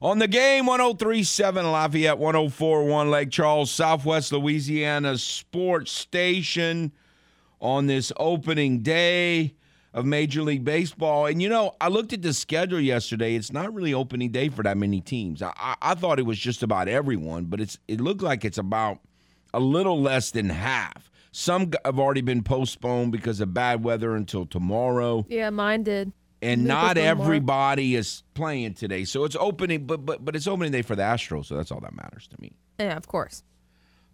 on the game 1037 Lafayette, 1041 Lake Charles, Southwest Louisiana Sports Station on this opening day of Major League Baseball. And you know, I looked at the schedule yesterday. It's not really opening day for that many teams. I, I, I thought it was just about everyone, but it's it looked like it's about a little less than half. Some have already been postponed because of bad weather until tomorrow, Yeah, mine did. And not everybody is playing today. So it's opening, but but but it's opening day for the Astros, so that's all that matters to me. Yeah, of course.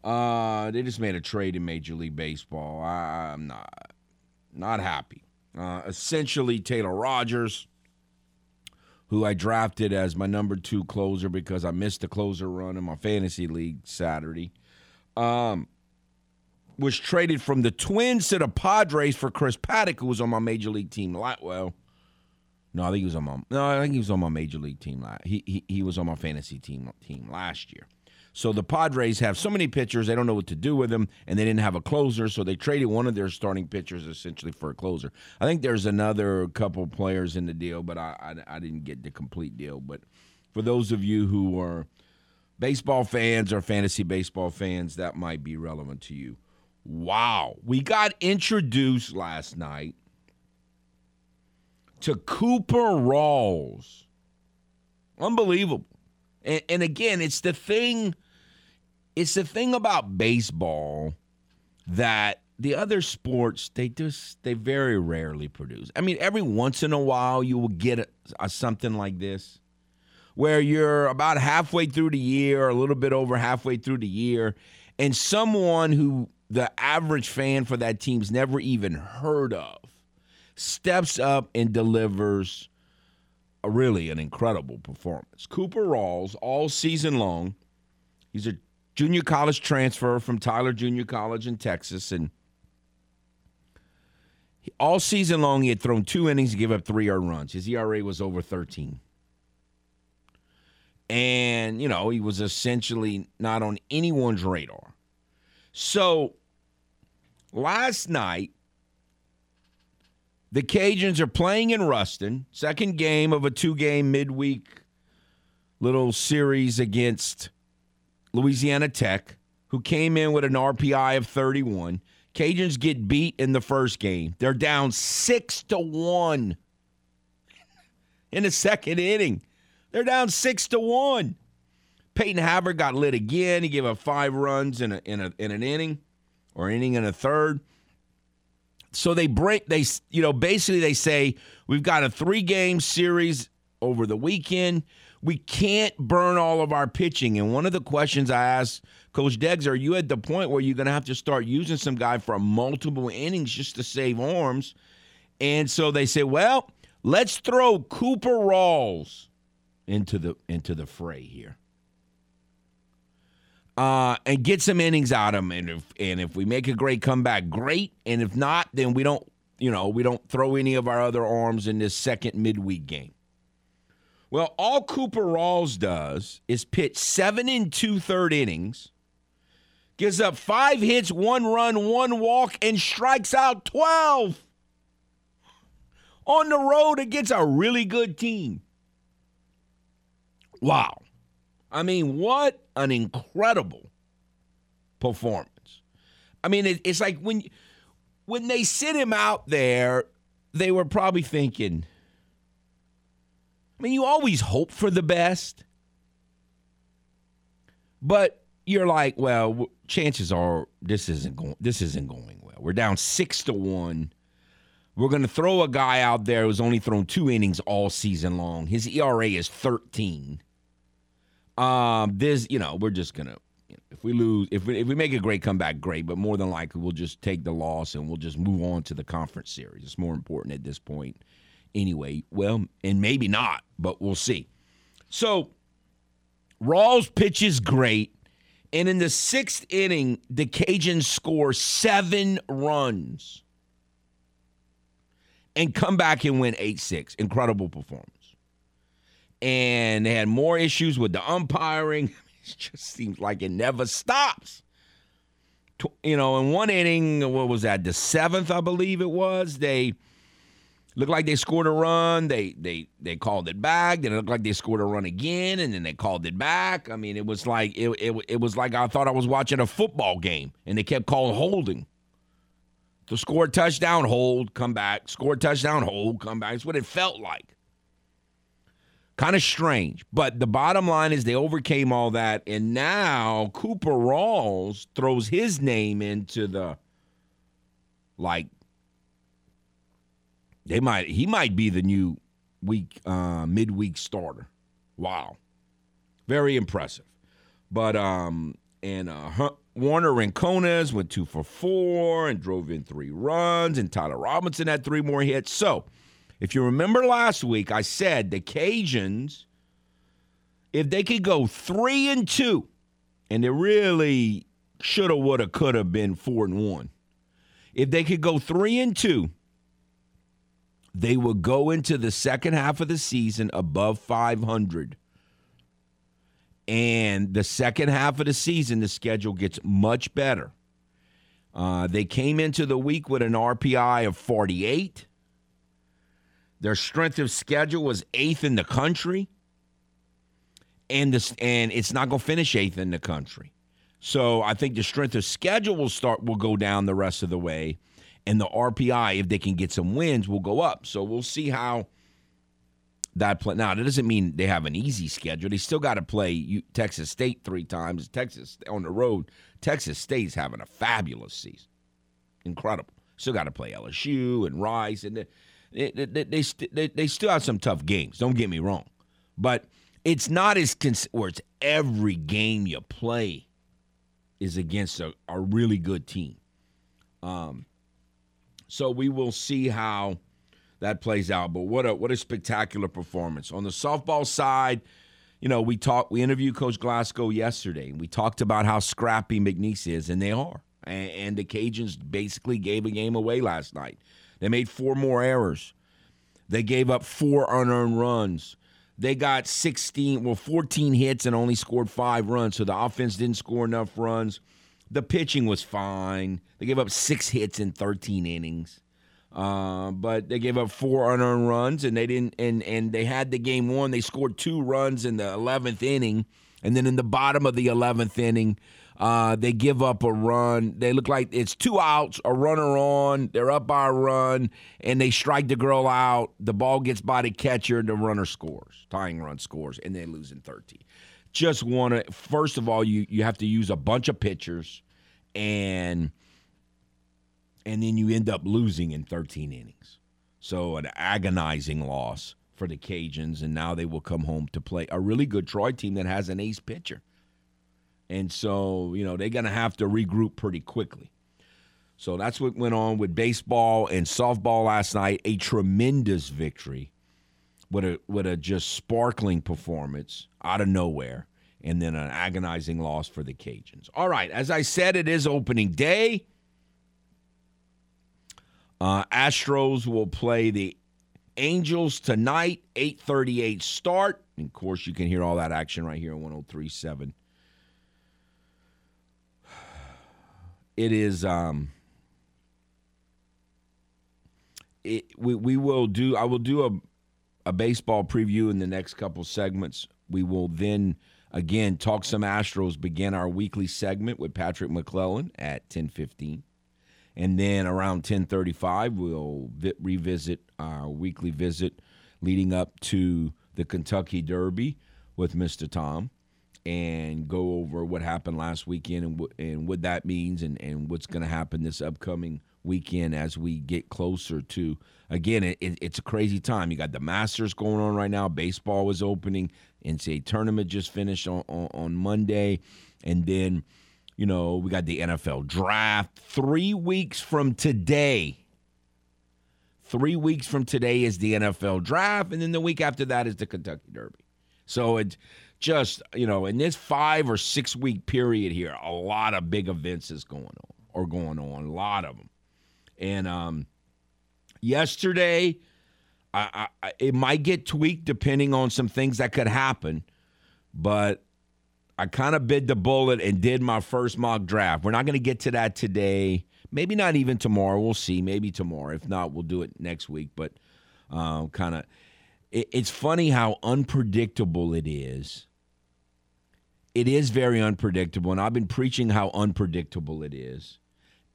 Uh, they just made a trade in Major League Baseball. I, I'm not not happy. Uh, essentially, Taylor Rogers, who I drafted as my number two closer because I missed the closer run in my fantasy league Saturday, um, was traded from the Twins to the Padres for Chris Paddack, who was on my major league team. Well, no, I think he was on my no, I think he was on my major league team. He he, he was on my fantasy team team last year. So the Padres have so many pitchers, they don't know what to do with them, and they didn't have a closer, so they traded one of their starting pitchers essentially for a closer. I think there's another couple players in the deal, but I, I, I didn't get the complete deal. But for those of you who are baseball fans or fantasy baseball fans, that might be relevant to you. Wow. We got introduced last night to Cooper Rawls. Unbelievable. And, and again, it's the thing. It's the thing about baseball that the other sports they just they very rarely produce. I mean, every once in a while you will get a, a, something like this, where you're about halfway through the year, a little bit over halfway through the year, and someone who the average fan for that team's never even heard of steps up and delivers a really an incredible performance. Cooper Rawls, all season long, he's a junior college transfer from Tyler Junior College in Texas, and he- all season long he had thrown two innings and gave up three earned runs. His ERA was over 13. And, you know, he was essentially not on anyone's radar. So last night, the Cajuns are playing in Ruston, second game of a two game midweek little series against Louisiana Tech, who came in with an RPI of 31. Cajuns get beat in the first game. They're down six to one in the second inning. They're down six to one. Peyton Haber got lit again. He gave up five runs in a, in a in an inning, or inning and a third. So they break. They you know basically they say we've got a three game series over the weekend. We can't burn all of our pitching. And one of the questions I asked Coach Deggs, are you at the point where you're going to have to start using some guy for multiple innings just to save arms? And so they say, well, let's throw Cooper Rawls into the into the fray here. Uh, and get some innings out of him. And if and if we make a great comeback, great. And if not, then we don't, you know, we don't throw any of our other arms in this second midweek game. Well, all Cooper Rawls does is pitch seven and two third innings, gives up five hits, one run, one walk, and strikes out 12 on the road against a really good team. Wow. I mean, what an incredible performance. I mean, it, it's like when when they sit him out there, they were probably thinking, I mean, you always hope for the best, but you're like, well, chances are this isn't going. This isn't going well. We're down six to one. We're going to throw a guy out there who's only thrown two innings all season long. His ERA is 13. Um, you know, we're just gonna. If we lose, if we if we make a great comeback, great. But more than likely, we'll just take the loss and we'll just move on to the conference series. It's more important at this point, anyway. Well, and maybe not, but we'll see. So, Rawls pitches great, And in the sixth inning, the Cajuns score seven runs and come back and win 8 6. Incredible performance. And they had more issues with the umpiring. It just seems like it never stops. You know, in one inning, what was that? The seventh, I believe it was. They looked like they scored a run. They they they called it back. Then it looked like they scored a run again, and then they called it back. I mean, it was like it it, it was like I thought I was watching a football game, and they kept calling holding. To score touchdown, hold, come back. Score touchdown, hold, come back. It's what it felt like. Kind of strange. But the bottom line is they overcame all that. And now Cooper Rawls throws his name into the like they might he might be the new week uh midweek starter. Wow. Very impressive. But um and uh Warner Rincones went two for four and drove in three runs, and Tyler Robinson had three more hits. So, if you remember last week, I said the Cajuns, if they could go three and two, and it really shoulda, woulda, coulda been four and one. If they could go three and two, they would go into the second half of the season above 500 and the second half of the season, the schedule gets much better. Uh, they came into the week with an RPI of 48. Their strength of schedule was eighth in the country, and this and it's not going to finish eighth in the country. So I think the strength of schedule will start will go down the rest of the way, and the RPI, if they can get some wins, will go up. So we'll see how that play. Now, that doesn't mean they have an easy schedule. They still got to play Texas State three times. Texas on the road. Texas State's having a fabulous season, incredible. Still got to play LSU and Rice, and they they, they, they, they, still have some tough games. Don't get me wrong, but it's not as cons- or it's every game you play is against a, a really good team. Um, so we will see how that plays out. But what a what a spectacular performance on the softball side. You know, we talked, we interviewed Coach Glasgow yesterday, and we talked about how scrappy McNeese is, and they are. And, and the Cajuns basically gave a game away last night. They made four more errors. They gave up four unearned runs. They got 16, well, 14 hits and only scored five runs. So the offense didn't score enough runs. The pitching was fine. They gave up six hits in 13 innings. Uh, but they gave up four unearned runs, and they didn't. And and they had the game won. They scored two runs in the eleventh inning, and then in the bottom of the eleventh inning, uh, they give up a run. They look like it's two outs, a runner on. They're up by a run, and they strike the girl out. The ball gets by the catcher, the runner scores, tying run scores, and they lose in thirteen. Just want to first of all, you you have to use a bunch of pitchers, and and then you end up losing in 13 innings. So an agonizing loss for the Cajuns, and now they will come home to play a really good Troy team that has an ace pitcher. And so, you know, they're going to have to regroup pretty quickly. So that's what went on with baseball and softball last night. A tremendous victory with a with a just sparkling performance out of nowhere, and then an agonizing loss for the Cajuns. All right, as I said, it is opening day. Uh, Astros will play the Angels tonight, 8:38 start. And of course, you can hear all that action right here on 103.7. It is um it, we we will do I will do a a baseball preview in the next couple segments. We will then again talk some Astros begin our weekly segment with Patrick McClellan at 10:15 and then around 10:35 we'll vi- revisit our weekly visit leading up to the Kentucky Derby with Mr. Tom and go over what happened last weekend and, w- and what that means and, and what's going to happen this upcoming weekend as we get closer to again it, it, it's a crazy time. You got the masters going on right now. Baseball was opening. Ncaa tournament just finished on, on, on monday. And then you know, we got the NFL draft. Three weeks from today, three weeks from today is the NFL draft, and then the week after that is the Kentucky Derby. So it's just you know in this five or six week period here, a lot of big events is going on or going on, a lot of them. And um, yesterday, I, I, it might get tweaked depending on some things that could happen, but I kind of bid the bullet and did my first mock draft. We're not going to get to that today. Maybe not even tomorrow. We'll see. Maybe tomorrow. If not, we'll do it next week. But um, kind of, it, it's funny how unpredictable it is. It is very unpredictable, and I've been preaching how unpredictable it is.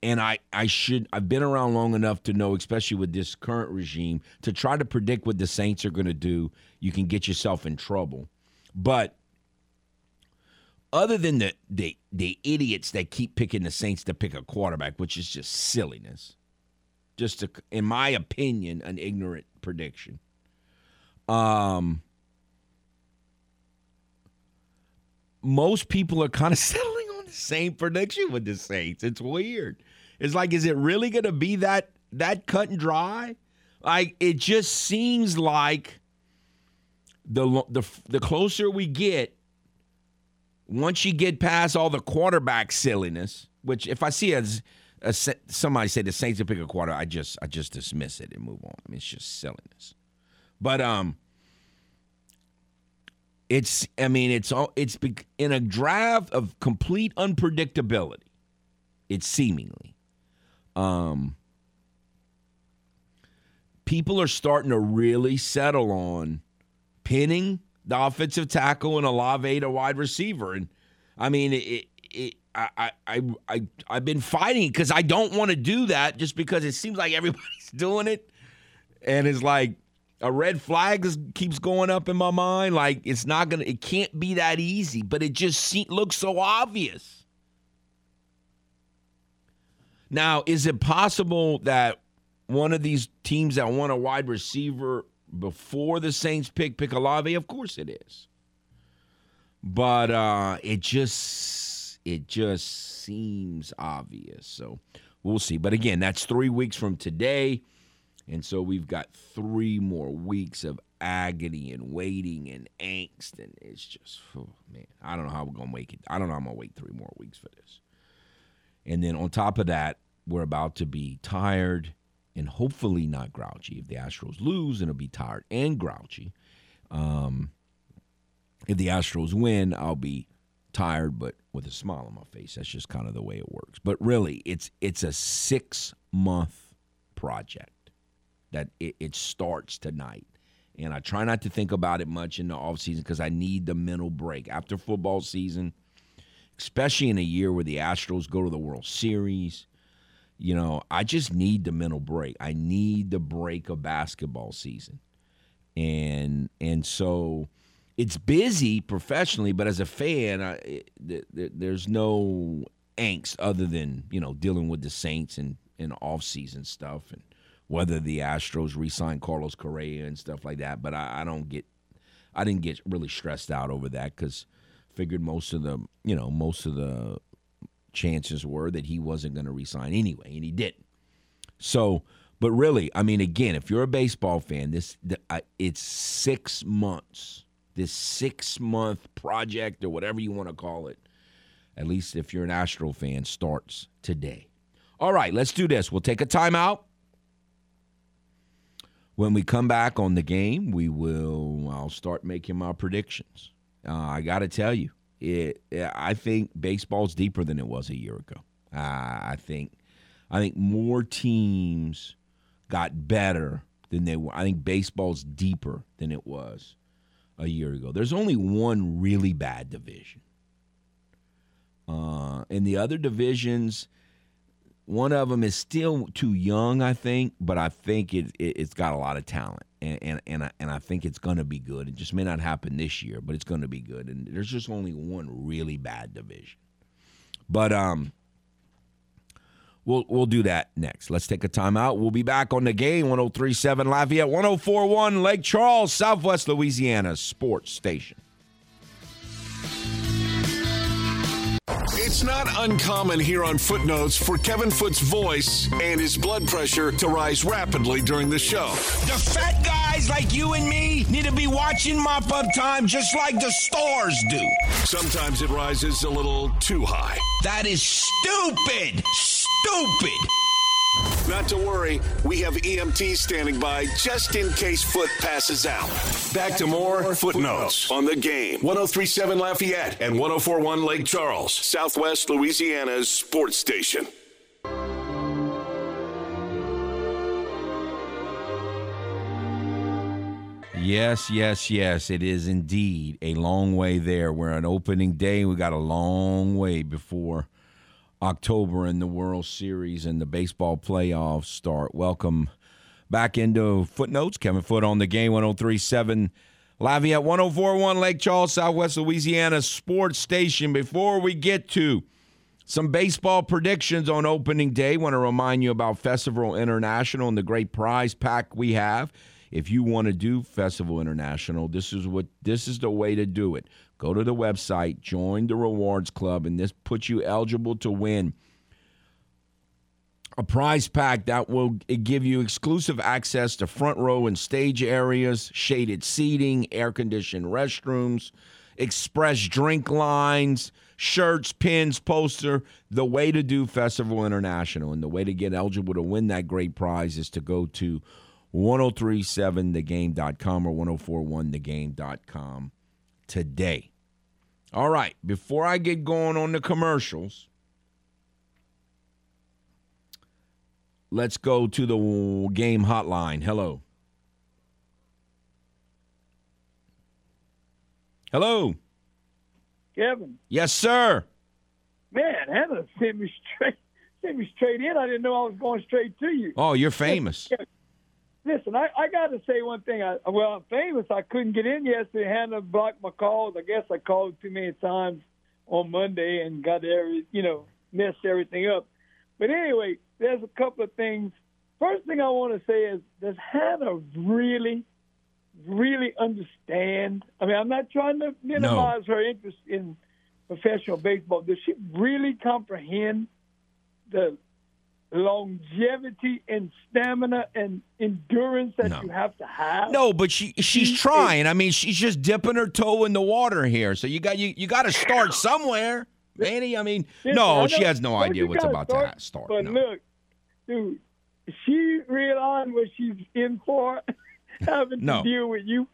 And I, I should I've been around long enough to know, especially with this current regime, to try to predict what the Saints are going to do. You can get yourself in trouble. But other than the, the the idiots that keep picking the Saints to pick a quarterback, which is just silliness, just a, in my opinion, an ignorant prediction. Um, most people are kind of settling on the same prediction with the Saints. It's weird. It's like, is it really going to be that that cut and dry? Like, it just seems like the the the closer we get, once you get past all the quarterback silliness, which if I see as a, somebody say the Saints will pick a quarter, I just I just dismiss it and move on. I mean, it's just silliness. But um, it's I mean it's all it's in a draft of complete unpredictability. It's seemingly, um, people are starting to really settle on pinning the offensive tackle and Olave to wide receiver. And I mean, it, it, I, I, I, I've been fighting because I don't want to do that just because it seems like everybody's doing it. And it's like a red flag is, keeps going up in my mind. Like it's not to, it can't be that easy, but it just see, looks so obvious. Now, is it possible that one of these teams that want a wide receiver before the Saints pick pick Olave? Of course it is. But uh, it just it just seems obvious. So we'll see. But again, that's three weeks from today. And so we've got three more weeks of agony and waiting and angst. And it's just, oh, man, I don't know how we're going to make it. I don't know how I'm going to wait three more weeks for this. And then on top of that, we're about to be tired and hopefully not grouchy. If the Astros lose, it'll be tired and grouchy. Um, if the Astros win, I'll be tired but with a smile on my face. That's just kind of the way it works. But really, it's it's a six month project that it, it starts tonight. And I try not to think about it much in the off season because I need the mental break after football season, especially in a year where the Astros go to the World Series you know, I just need the mental break. I need the break of basketball season. And and so it's busy professionally, but as a fan, I, it, there's no angst other than, you know, dealing with the Saints and, and off-season stuff and whether the Astros re-signed Carlos Correa and stuff like that. But I, I don't get – I didn't get really stressed out over that because figured most of the, you know, most of the chances were that he wasn't going to resign anyway, and he didn't. So, but really, I mean, again, if you're a baseball fan, this the, uh, it's six months. This six month project or whatever you want to call it, at least if you're an Astro fan, starts today. All right, let's do this. We'll take a timeout. When we come back on the game, we will. I'll start making my predictions. Uh, I got to tell you, it, I think baseball's deeper than it was a year ago. Uh, I think, I think more teams got better than they were. I think baseball's deeper than it was a year ago. There's only one really bad division. Uh, in the other divisions, one of them is still too young, I think, but I think it, it has got a lot of talent, and and and I, and I think it's going to be good. It just may not happen this year, but it's going to be good. And there's just only one really bad division, but um, we'll we'll do that next. Let's take a timeout. We'll be back on the game. 103.7 Lafayette, 1041 Lake Charles, Southwest Louisiana Sports Station. It's not uncommon here on Footnotes for Kevin Foote's voice and his blood pressure to rise rapidly during the show. The fat Guys like you and me need to be watching mop up time just like the stars do. Sometimes it rises a little too high. That is stupid. Stupid. Not to worry, we have EMTs standing by just in case Foote passes out. Back to more footnotes on the game. 1037 Lafayette and 1041 Lake Charles, Southwest Louisiana's sports station. Yes, yes, yes. It is indeed a long way there. We're on opening day. We got a long way before October and the World Series and the baseball playoffs start. Welcome back into footnotes. Kevin Foote on the game 1037 Lafayette 1041 Lake Charles, Southwest Louisiana sports station. Before we get to some baseball predictions on opening day, want to remind you about Festival International and the great prize pack we have. If you want to do Festival International, this is what this is the way to do it. Go to the website, join the rewards club, and this puts you eligible to win a prize pack that will give you exclusive access to front row and stage areas, shaded seating, air conditioned restrooms, express drink lines, shirts, pins, poster. The way to do Festival International and the way to get eligible to win that great prize is to go to 1037thegame.com or 1041thegame.com today. All right, before I get going on the commercials, let's go to the game hotline. Hello. Hello. Kevin, Yes, sir. man, Hannah sent me straight sent me straight in. I didn't know I was going straight to you. Oh, you're famous. Listen, I, I got to say one thing. I, well, I'm famous. I couldn't get in yesterday. Hannah blocked my calls. I guess I called too many times on Monday and got every, you know, messed everything up. But anyway, there's a couple of things. First thing I want to say is, does Hannah really, really understand? I mean, I'm not trying to minimize her interest in professional baseball. Does she really comprehend the longevity and stamina and endurance that No. you have to have? No, but she she's She- trying. I mean, she's just dipping her toe in the water here. So you got you you got to start somewhere, Manny. I mean, Listen, no, I she has no idea what's about to ha- start. But no. look, dude, she realized what she's in for, having No. to deal with you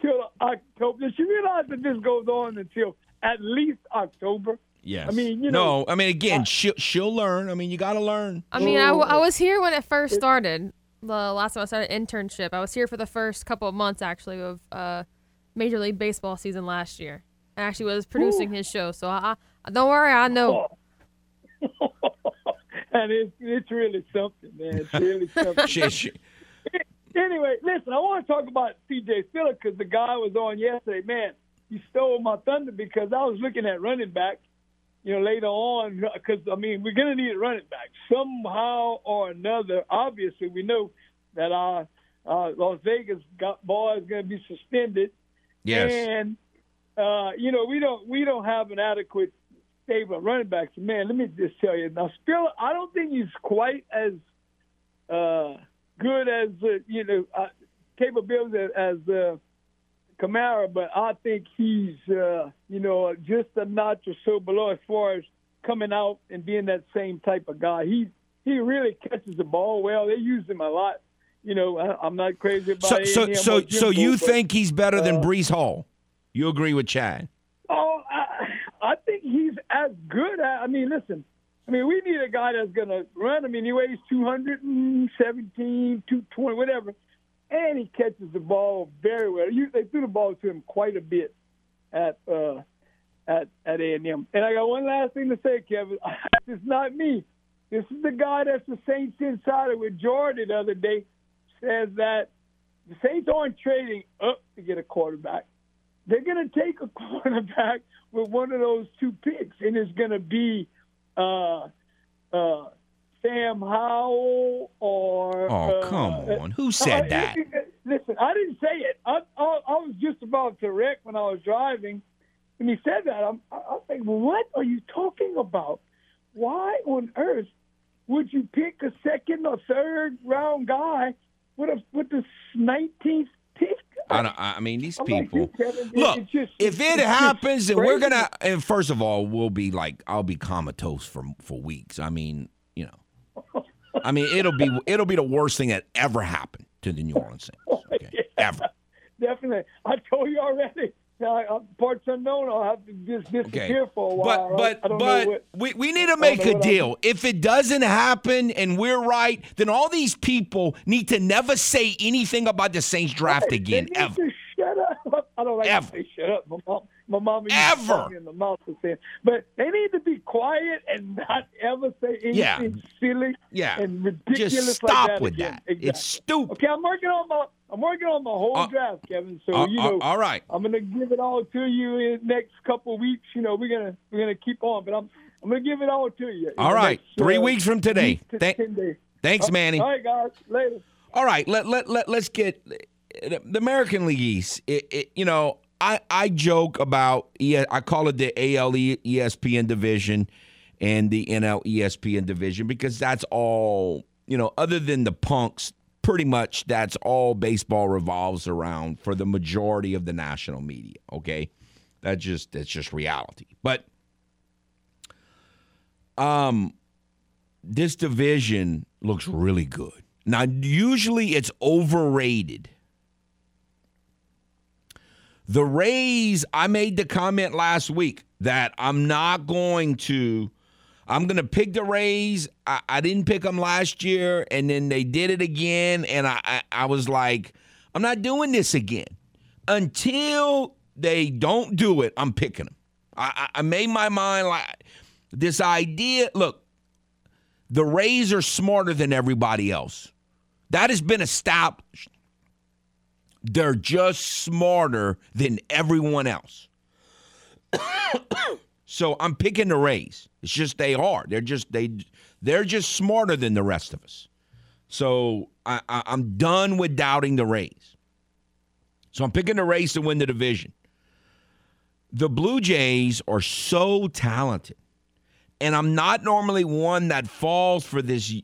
till October. She realize that this goes on until at least October? Yes. I mean, you know- no. I mean, again, she'll she'll learn. I mean, you got to learn. I mean, I, I was here when it first started. The last time I started internship, I was here for the first couple of months actually of uh, Major League Baseball season last year. I actually was producing his show, so I, I don't worry, I know. and it's it's really something, man. It's really something. She, she, anyway, listen, I want to talk about C.J. Phillips because the guy was on yesterday. Man, he stole my thunder because I was looking at running back. You know, later on, because I mean, we're going to need a running back somehow or another. Obviously, we know that our uh, Las Vegas got, boy is going to be suspended, yes. and uh, you know we don't we don't have an adequate stable of running backs. Man, let me just tell you now, Spiller. I don't think he's quite as uh, good as uh, you know uh, capability as uh, Kamara, but I think he's uh, you know just a notch or so below as far as coming out and being that same type of guy. He he really catches the ball well. They use him a lot. You know, I, I'm not crazy about So A&M so so so you but- think he's better than uh, Breece Hall? You agree with Chad? Oh, I, I think he's as good. At, I mean, listen. I mean, we need a guy that's going to run. I mean, he weighs 217, 220, whatever, and he catches the ball very well. You, they threw the ball to him quite a bit at uh, at at A&M. And I got one last thing to say, Kevin. It's not me. This is the guy that's the Saints insider with Jordan the other day. Says that the Saints aren't trading up to get a quarterback they're going to take a quarterback with one of those two picks, and it's going to be uh, uh, Sam Howell or. Oh, uh, come uh, on. Who said uh, that? Listen, I didn't say it. I, I, I was just about to wreck when I was driving. When he said that, I'm, I, I was thinking, what are you talking about? Why on earth would you pick a second or third round guy with a with the 19th pick. I, don't, I mean, these I'm people. Kevin. It- Look, it's just- if it happens, then we're gonna. And first of all, we'll be like, I'll be comatose for for weeks. I mean, I mean, it'll be it'll be the worst thing that ever happened to the New Orleans Saints. Oh, okay, ever. definitely. I told you already. I, I, parts unknown. I'll have to just disappear Okay. for a while. But but but what, we, we need to make a deal. If it doesn't happen and we're right, then all these people need to never say anything about the Saints draft again, ever. shut up. I don't like Ever. to say shut up. My mom, my mom used Ever. in the mouth for saying, but they need to be quiet and not ever say anything Yeah. silly Yeah. and ridiculous Just like stop that with again. that. Exactly. It's stupid. Okay, I'm working on my I'm working on my whole Uh, draft, Kevin. So Uh, you uh, know, all right. I'm gonna give it all to you in the next couple of weeks. You know, we're gonna we're gonna keep on, but I'm I'm gonna give it all to you. All right. next, Three uh, weeks from today. to Thank- 10 days. Thanks, Manny. All right, guys. Later. All right, let let let let's get the American League East. It, it, you know, I I joke about yeah I call it the AL ESPN division and the NL ESPN division because that's all you know. Other than the punks, pretty much that's all baseball revolves around for the majority of the national media. Okay, that just that's just reality. But um, this division looks really good. Now, usually it's overrated. The Rays, I made the comment last week that I'm not going to, I'm going to pick the Rays. I, I didn't pick them last year, and then they did it again. And I, I, I was like, I'm not doing this again. Until they don't do it, I'm picking them. I, I, made my mind like this idea. Look, the Rays are smarter than everybody else. That has been established. They're just smarter than everyone else. so I'm picking the Rays. It's just they are. They're just they they're just smarter than the rest of us. So I, I, I'm done with doubting the Rays. So I'm picking the Rays to win the division. The Blue Jays are so talented and I'm not normally one that falls for this.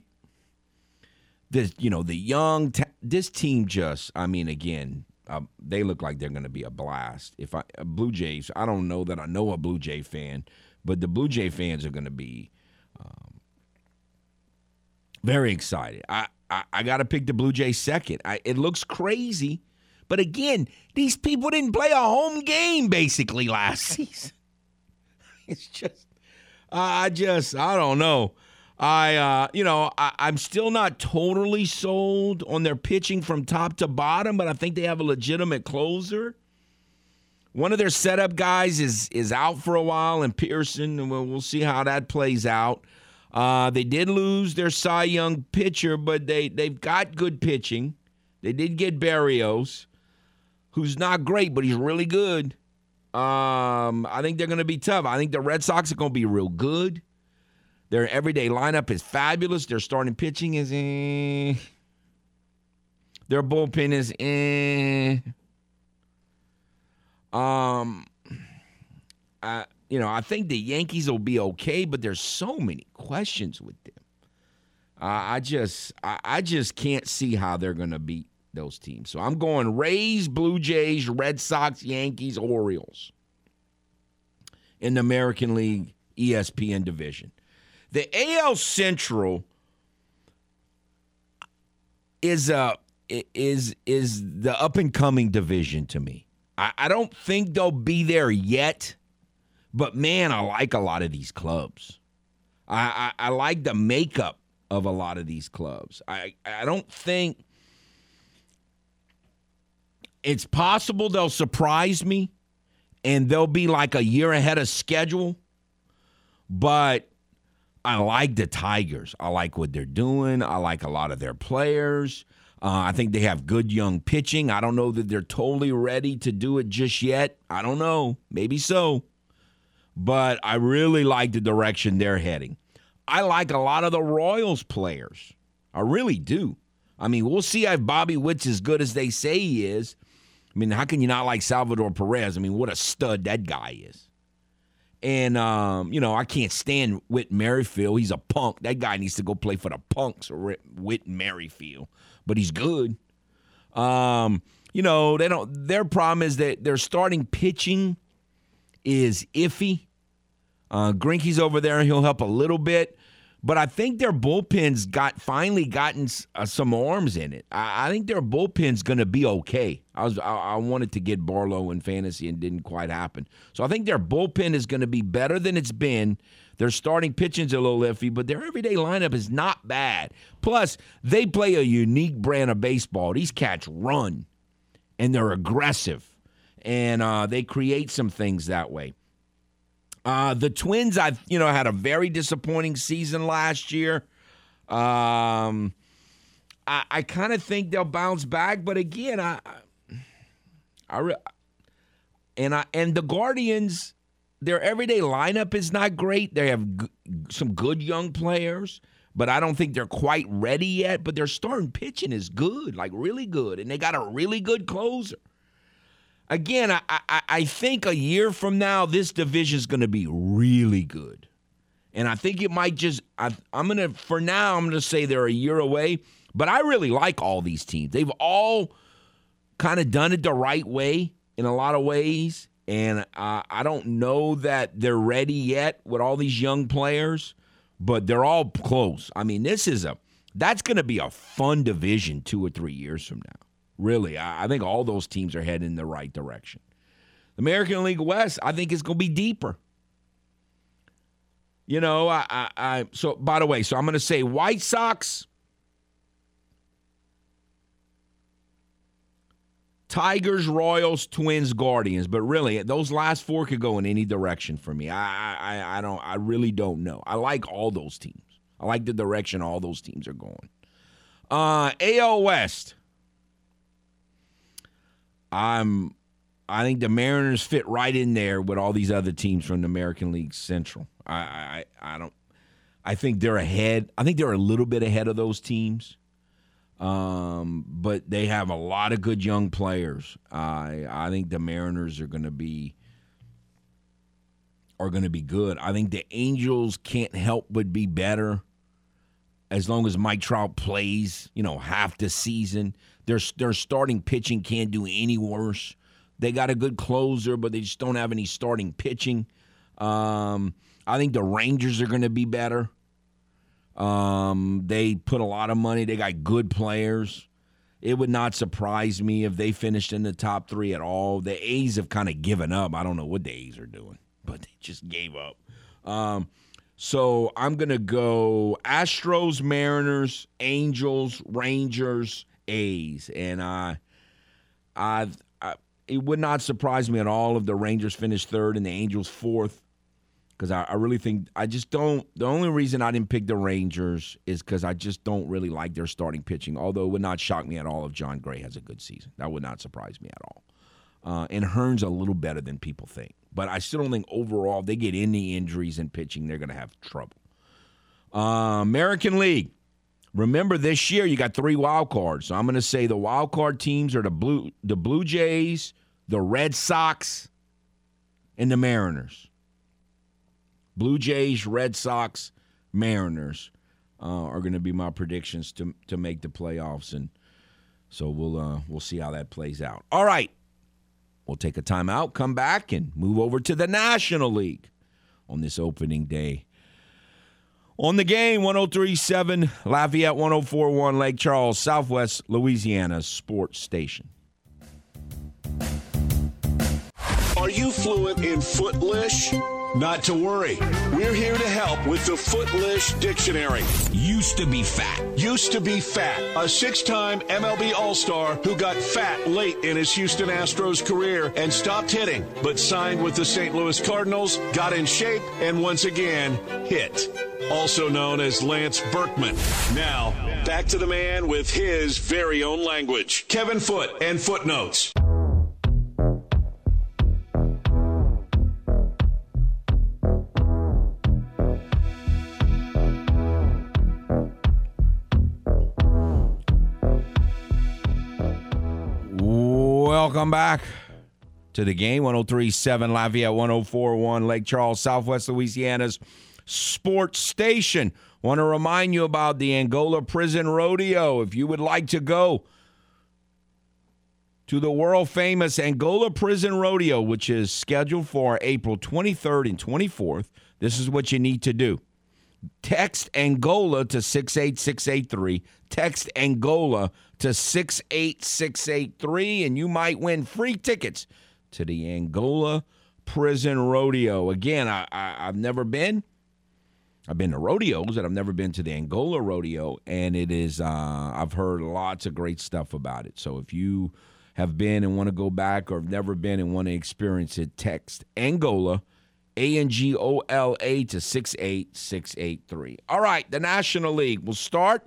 This, you know, the young. Ta- this team just, I mean, again, uh, they look like they're going to be a blast. If I uh, Blue Jays, I don't know that I know a Blue Jay fan, but the Blue Jay fans are going to be um, very excited. I I, I got to pick the Blue Jays second. I, it looks crazy, but again, these people didn't play a home game basically last season. It's just. I just, I don't know. I, uh, you know, I, I'm still not totally sold on their pitching from top to bottom, but I think they have a legitimate closer. One of their setup guys is is out for a while, and Pearson, and we'll, we'll see how that plays out. Uh, they did lose their Cy Young pitcher, but they they've got good pitching. They did get Berrios, who's not great, but he's really good. Um, I think they're going to be tough. I think the Red Sox are going to be real good. Their everyday lineup is fabulous. Their starting pitching is eh. Their bullpen is eh. Um, I you know I think the Yankees will be okay, but there's so many questions with them. Uh, I just I, I just can't see how they're going to beat those teams. So I'm going Rays, Blue Jays, Red Sox, Yankees, Orioles in the American League ESPN division. The AL Central is uh is is the up and coming division to me. I, I don't think they'll be there yet, but man, I like a lot of these clubs. I, I, I like the makeup of a lot of these clubs. I, I don't think it's possible they'll surprise me and they'll be like a year ahead of schedule. But I like the Tigers. I like what they're doing. I like a lot of their players. Uh, I think they have good young pitching. I don't know that they're totally ready to do it just yet. I don't know. Maybe so. But I really like the direction they're heading. I like a lot of the Royals players. I really do. I mean, we'll see if Bobby Witt's as good as they say he is. I mean, how can you not like Salvador Perez? I mean, what a stud that guy is. And um, you know, I can't stand Whit Merrifield. He's a punk. That guy needs to go play for the Punks or Whit Merrifield. But he's good. Um, you know, they don't. Their problem is that their starting pitching is iffy. Uh, Greinke's over there, and he'll help a little bit. But I think their bullpen's got finally gotten uh, some arms in it. I, I think their bullpen's going to be okay. I was I, I, wanted to get Barlow in fantasy and didn't quite happen. So I think their bullpen is going to be better than it's been. Their starting pitching's a little iffy, but their everyday lineup is not bad. Plus, they play a unique brand of baseball. These cats run, and they're aggressive, and uh, they create some things that way. Uh, the Twins, I've you know had a very disappointing season last year. Um, I, I kind of think they'll bounce back, but again, I, I, and I and the Guardians, their everyday lineup is not great. They have g- some good young players, but I don't think they're quite ready yet. But their starting pitching is good, like really good, and they got a really good closer again, I, I, I think a year from now, this division is going to be really good. And I think it might just, I, I'm going to, for now, I'm going to say they're a year away. But I really like all these teams. They've all kind of done it the right way in a lot of ways. And uh, I don't know that they're ready yet with all these young players, but they're all close. I mean, this is a, that's going to be a fun division two or three years from now. Really, I, I think all those teams are heading in the right direction. The American League West, I think, is going to be deeper. You know, I, I, I so by the way, so I'm going to say White Sox, Tigers, Royals, Twins, Guardians. But really, those last four could go in any direction for me. I, I, I don't, I really don't know. I like all those teams. I like the direction all those teams are going. Uh, AL West. I'm I think the Mariners fit right in there with all these other teams from the American League Central. I I, I don't I think they're ahead. I think they're a little bit ahead of those teams. Um, but they have a lot of good young players. I I think the Mariners are going to be are going to be good. I think the Angels can't help but be better as long as Mike Trout plays, you know, half the season. Their their starting pitching can't do any worse. They got a good closer, but they just don't have any starting pitching. Um, I think the Rangers are going to be better. Um, they put a lot of money. They got good players. It would not surprise me if they finished in the top three at all. The A's have kind of given up. I don't know what the A's are doing, but they just gave up. Um, so I'm going to go Astros, Mariners, Angels, Rangers, A's, and I, I, I, it would not surprise me at all if the Rangers finished third and the Angels fourth, because I, I really think I just don't. The only reason I didn't pick the Rangers is because I just don't really like their starting pitching. Although it would not shock me at all if Jon Gray has a good season. That would not surprise me at all. Uh, and Hearn's a little better than people think, but I still don't think overall they get any injuries in pitching, they're going to have trouble. Uh, American League. Remember this year you got three wild cards. So I'm going to say the wild card teams are the blue the Blue Jays, the Red Sox, and the Mariners. Blue Jays, Red Sox, Mariners uh, are going to be my predictions to to make the playoffs, and so we'll uh, we'll see how that plays out. All right, we'll take a timeout, come back, and move over to the National League on this opening day on the game, 1037 Lafayette, 1041 Lake Charles, Southwest Louisiana Sports Station. Are you fluent in Footlish? Not to worry. We're here to help with the Footlish Dictionary. Used to be fat. Used to be fat. A six time MLB All Star who got fat late in his Houston Astros career and stopped hitting, but signed with the St. Louis Cardinals, got in shape, and once again hit also known as Lance Berkman. Now, back to the man with his very own language Kevin Foote and Footnotes. Welcome back. to the game. 1037 Lafayette, 1041 Lake Charles, Southwest Louisiana's sports station. Want to remind you about the Angola Prison Rodeo. If you would like to go to the world famous Angola Prison Rodeo, which is scheduled for April 23rd and 24th, this is what you need to do. Text Angola to 68683. Text Angola to 68683, and you might win free tickets to the Angola Prison Rodeo. Again, I, I, have never been. I've been to rodeos, and I've never been to the Angola Rodeo, and it is. Uh, I've heard lots of great stuff about it. So if you have been and want to go back, or have never been and want to experience it, text Angola, A N G O L A to six eight six eight three. All right, the National League. We'll start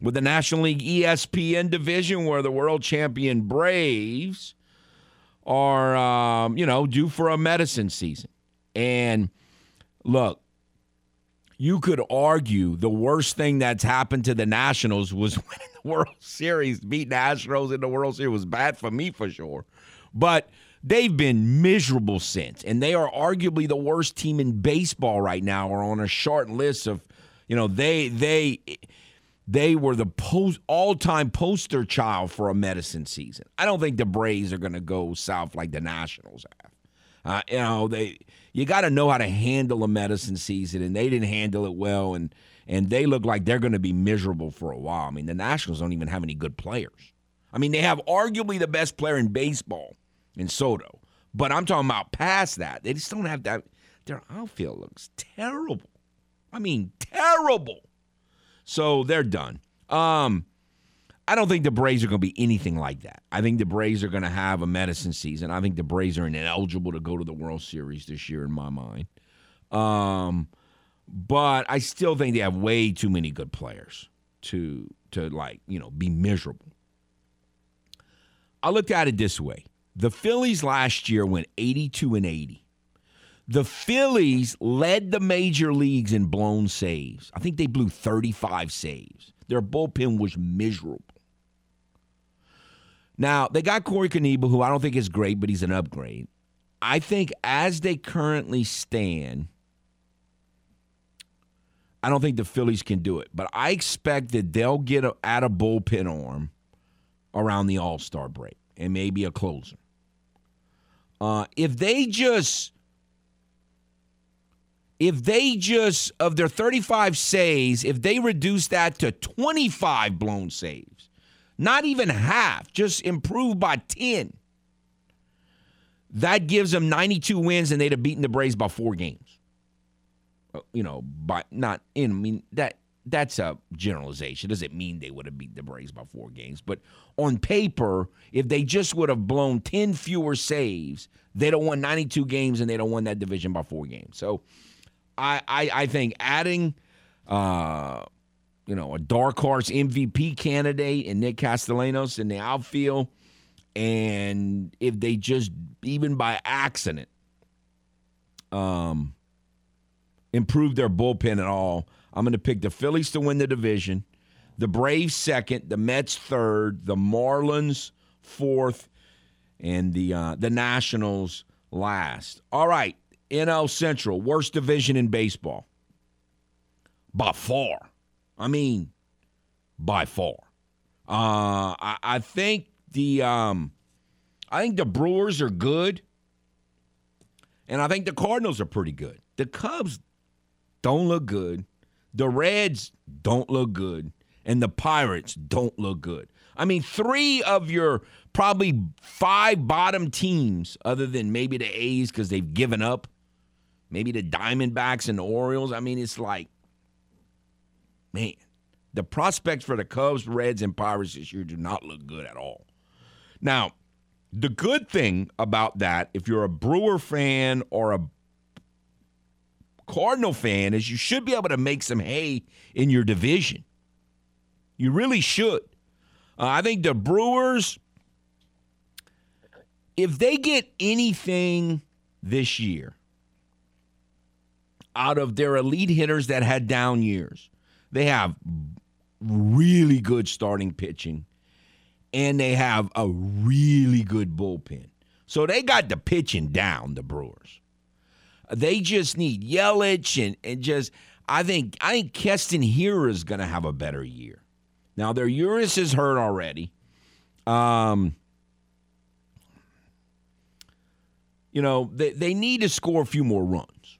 with the National League ESPN division, where the world champion Braves are, um, you know, due for a medicine season. And look, you could argue the worst thing that's happened to the Nationals was winning the World Series, the Astros in the World Series was bad for me for sure. But they've been miserable since, and they are arguably the worst team in baseball right now, or on a short list of, you know, they they they were the post all-time poster child for a medicine season. I don't think the Braves are going to go south like the Nationals have. Uh, you know, they you got to know how to handle a medicine season, and they didn't handle it well, and and they look like they're going to be miserable for a while. I mean, the Nationals don't even have any good players. I mean, they have arguably the best player in baseball in Soto, but I'm talking about past that. They just don't have that. Their outfield looks terrible. I mean, terrible. So they're done. Um, I don't think the Braves are going to be anything like that. I think the Braves are going to have a medicine season. I think the Braves are ineligible to go to the World Series this year, in my mind. Um, but I still think they have way too many good players to to like you know be miserable. I looked at it this way: the Phillies last year went 82 and 80. The Phillies led the major leagues in blown saves. I think they blew 35 saves. Their bullpen was miserable. Now, they got Corey Knebel, who I don't think is great, but he's an upgrade. I think as they currently stand, I don't think the Phillies can do it. But I expect that they'll get a, at a bullpen arm around the All Star break and maybe a closer. Uh, if they just if they just of their 35 saves, if they reduce that to 25 blown saves, not even half, just improve by 10, that gives them 92 wins and they'd have beaten the Braves by four games. Uh, you know, by not in, I mean, that that's a generalization. Doesn't mean they would have beat the Braves by four games, but on paper, if they just would have blown 10 fewer saves, they'd have won 92 games and they'd have won that division by four games. So, I, I, I think adding, uh, you know, a dark horse MVP candidate and Nick Castellanos in the outfield, and if they just even by accident, um, improve their bullpen at all, I'm going to pick the Phillies to win the division, the Braves second, the Mets third, the Marlins fourth, and the uh, the Nationals last. All right. NL Central, worst division in baseball. By far. I mean, by far. Uh, I, I think the um, I think the Brewers are good, and I think the Cardinals are pretty good. The Cubs don't look good. The Reds don't look good, and the Pirates don't look good. I mean, three of your probably five bottom teams, other than maybe the A's because they've given up, maybe the Diamondbacks and the Orioles. I mean, it's like, man, the prospects for the Cubs, Reds, and Pirates this year do not look good at all. Now, the good thing about that, if you're a Brewer fan or a Cardinal fan, is you should be able to make some hay in your division. You really should. Uh, I think the Brewers, if they get anything this year, out of their elite hitters that had down years. They have really good starting pitching and they have a really good bullpen. So they got the pitching down, the Brewers. They just need Yelich and, and just I think I think Keston Hiura is gonna have a better year. Now their Uris is hurt already. Um you know, they, they need to score a few more runs.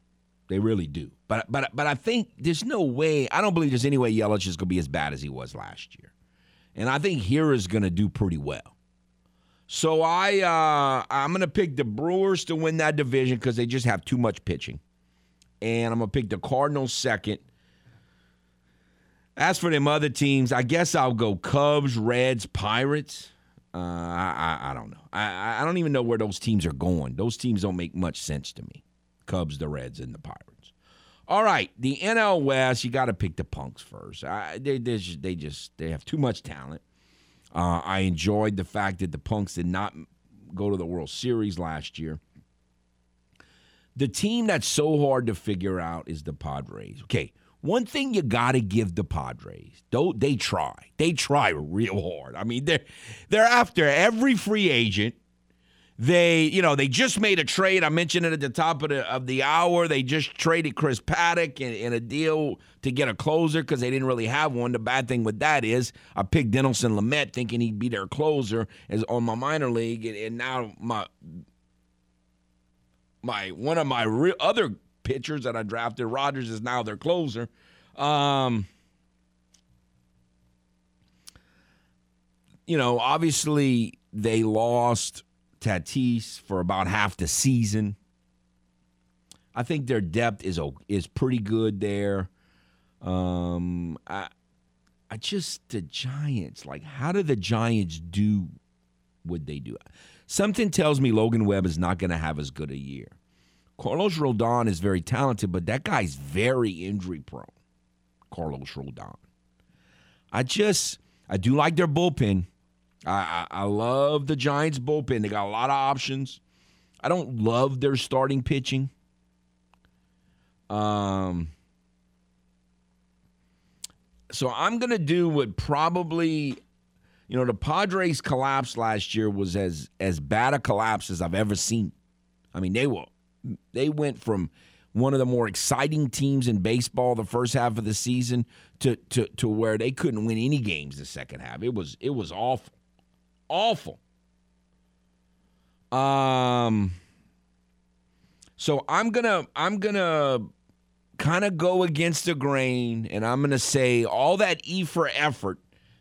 They really do. But but but I think there's no way. I don't believe there's any way Yelich is going to be as bad as he was last year, and I think here is going to do pretty well. So I uh, I'm to pick the Brewers to win that division because they just have too much pitching, and I'm to pick the Cardinals second. As for them other teams, I guess I'll go Cubs, Reds, Pirates. Uh, I, I, I don't know. I I don't even know where those teams are going. Those teams don't make much sense to me. Cubs, the Reds, and the Pirates. All right, the NL West. You got to pick the Punks first. I, they they just, they just they have too much talent. Uh, I enjoyed the fact that the Punks did not go to the World Series last year. The team that's so hard to figure out is the Padres. Okay, one thing you got to give the Padres, though they try. They try real hard. I mean, they're they're after every free agent. They, you know, they just made a trade. I mentioned it at the top of the of the hour. They just traded Chris Paddack in, in a deal to get a closer because they didn't really have one. The bad thing with that is I picked Dinelson Lamet thinking he'd be their closer as on my minor league, and, and now my my one of my real other pitchers that I drafted. Rogers is now their closer. Um, you know, obviously they lost Tatis for about half the season. I think their depth is is pretty good there. Um, I, I just the Giants. Like, how do the Giants do what they do? Something tells me Logan Webb is not going to have as good a year. Carlos Rodon is very talented, but that guy's very injury prone. Carlos Rodon. I just, I do like their bullpen. I, I, I love the Giants' bullpen. They got a lot of options. I don't love their starting pitching. Um, so I'm going to do what probably, you know, the Padres' collapse last year was as as bad a collapse as I've ever seen. I mean, they were they went from one of the more exciting teams in baseball the first half of the season to to to where they couldn't win any games the second half. It was it was awful. Awful. Um so I'm going to I'm going to kind of go against the grain and I'm going to say all that E for effort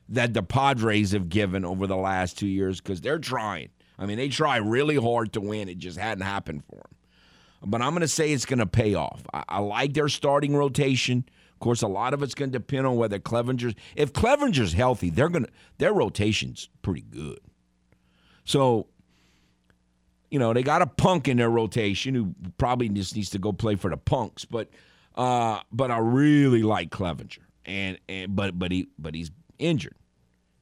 that the Padres have given over the last 2 years cuz they're trying. I mean, they try really hard to win. It just hadn't happened for them but I'm going to say it's going to pay off. I, I, like their starting rotation. Course, a lot of it's going to depend on whether Clevinger's. If Clevinger's healthy, they're going to their rotation's pretty good. So, you know, they got a punk in their rotation who probably just needs to go play for the punks. But, uh, but I really like Clevinger, and and but but he but he's injured,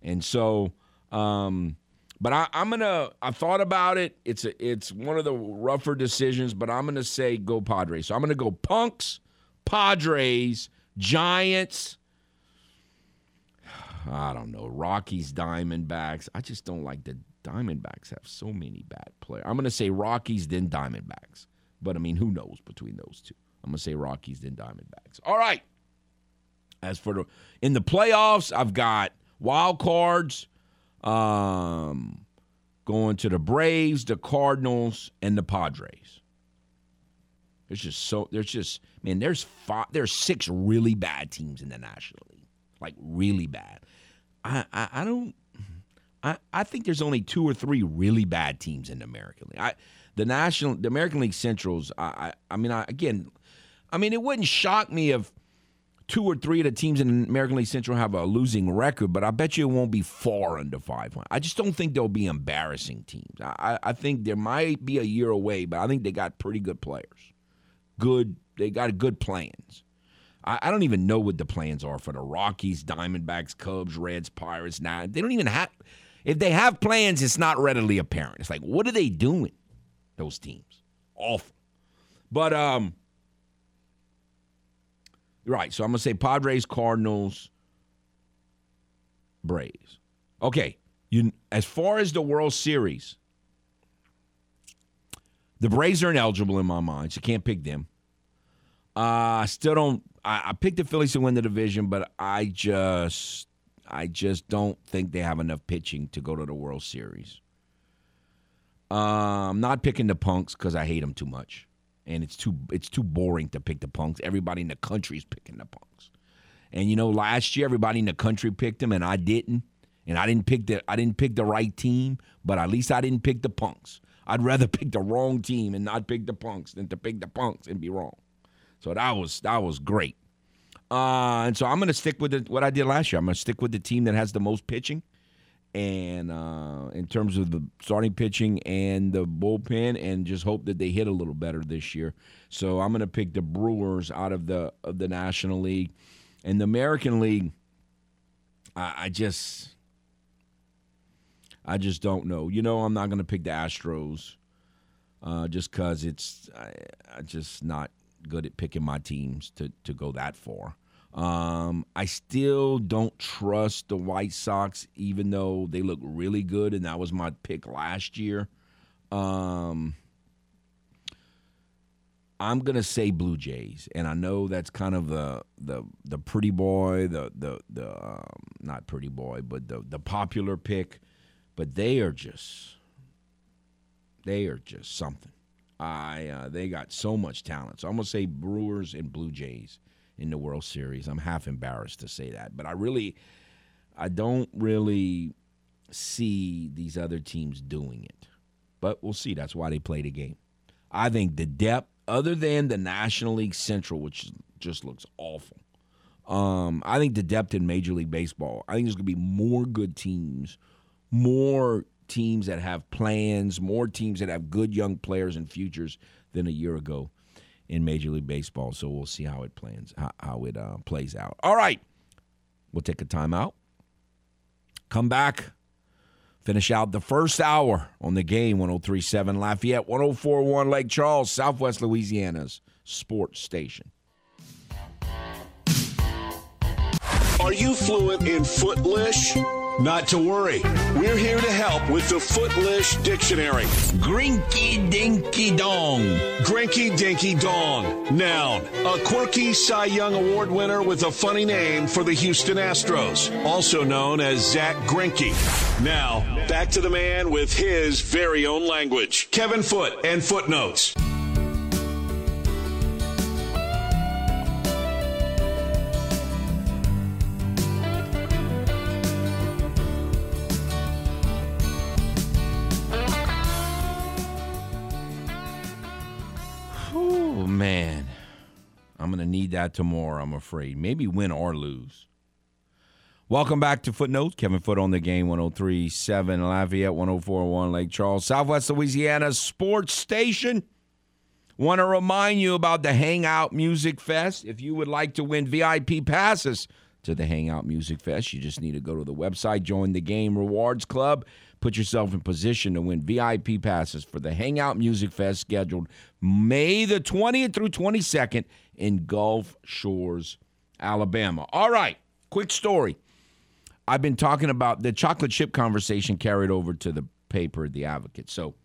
and so. Um, but I, am gonna. I thought about it. It's a, it's one of the rougher decisions, but I'm gonna say go Padres. So I'm gonna go Punks, Padres, Giants. I don't know Rockies, Diamondbacks. I just don't like the Diamondbacks have so many bad players. I'm gonna say Rockies, then Diamondbacks. But I mean, who knows between those two? I'm gonna say Rockies, then Diamondbacks. All right. As for the in the playoffs, I've got wild cards. Um, going to the Braves, the Cardinals, and the Padres. There's just so there's just man, there's five there's six really bad teams in the National League. Like really bad. I I, I don't I, I think there's only two or three really bad teams in the American League. I the National the American League Centrals, I I, I mean I again I mean it wouldn't shock me if two or three of the teams in the American League Central have a losing record, but I bet you it won't be far under 500. I just don't think they'll be embarrassing teams. I, I think there might be a year away, but I think they got pretty good players. Good, they got good plans. I, I don't even know what the plans are for the Rockies, Diamondbacks, Cubs, Reds, Pirates. Now they don't even have. If they have plans, it's not readily apparent. It's like, what are they doing? Those teams, awful. But um, Right. So I'm to say Padres, Cardinals, Braves. Okay. You as far as the World Series, The Braves are ineligible in my mind, so you can't pick them. Uh, I still don't. I, I picked the Phillies to win the division, but I just, I just don't think they have enough pitching to go to the World Series. Uh, I'm not picking the Punks because I hate them too much, and it's too it's too boring to pick the Punks. Everybody in the country is picking the Punks, and you know last year everybody in the country picked them, and I didn't, and I didn't pick the I didn't pick the right team, but at least I didn't pick the Punks. I'd rather pick the wrong team and not pick the Punks than to pick the Punks and be wrong. So that was that was great. Uh, and so I'm going to stick with the, what I did last year. I'm going to stick with the team that has the most pitching, and uh, in terms of the starting pitching and the bullpen, and just hope that they hit a little better this year. So I'm going to pick the Brewers out of the of the National League, and the American League. I, I just, I just don't know. You know, I'm not going to pick the Astros, uh, just because it's I, I just not good at picking my teams to to go that far. Um, I still don't trust the White Sox, even though they look really good, and that was my pick last year. Um, I'm gonna say Blue Jays, and I know that's kind of the the the pretty boy, the the the um, not pretty boy, but the the popular pick, but they are just they are just something. I uh, they got so much talent. So I'm gonna say Brewers and Blue Jays in the World Series. I'm half embarrassed to say that, but I really, I don't really see these other teams doing it. But we'll see. That's why they play the game. I think the depth, other than the National League Central, which just looks awful. Um, I think the depth in Major League Baseball. I think there's gonna be more good teams, more teams that have plans, more teams that have good young players and futures than a year ago in Major League Baseball. So we'll see how it plans, how, how it uh, plays out. All right, we'll take a timeout. Come back. Finish out the first hour on the game 1037 Lafayette, 1041 Lake Charles, Southwest Louisiana's sports station. Are you fluent in Footlish? Not to worry. We're here to help with the Footlish Dictionary. Grinky dinky dong. Grinky Dinky Dong. Noun. A quirky Cy Young Award winner with a funny name for the Houston Astros, also known as Zack Greinke. Now, back to the man with his very own language. Kevin Foote and Footnotes. Oh man, I'm gonna need that tomorrow. I'm afraid. Maybe win or lose. Welcome back to Footnotes. Kevin Foote on the game. 103.7 Lafayette, 104.1 Lake Charles, Southwest Louisiana Sports Station. Want to remind you about the Hangout Music Fest. If you would like to win VIP passes to the Hangout Music Fest, you just need to go to the website, join the Game Rewards Club, put yourself in position to win VIP passes for the Hangout Music Fest scheduled May the 20th through 22nd in Gulf Shores, Alabama. All right, quick story. I've been talking about the chocolate chip conversation carried over to the paper, The Advocate. So,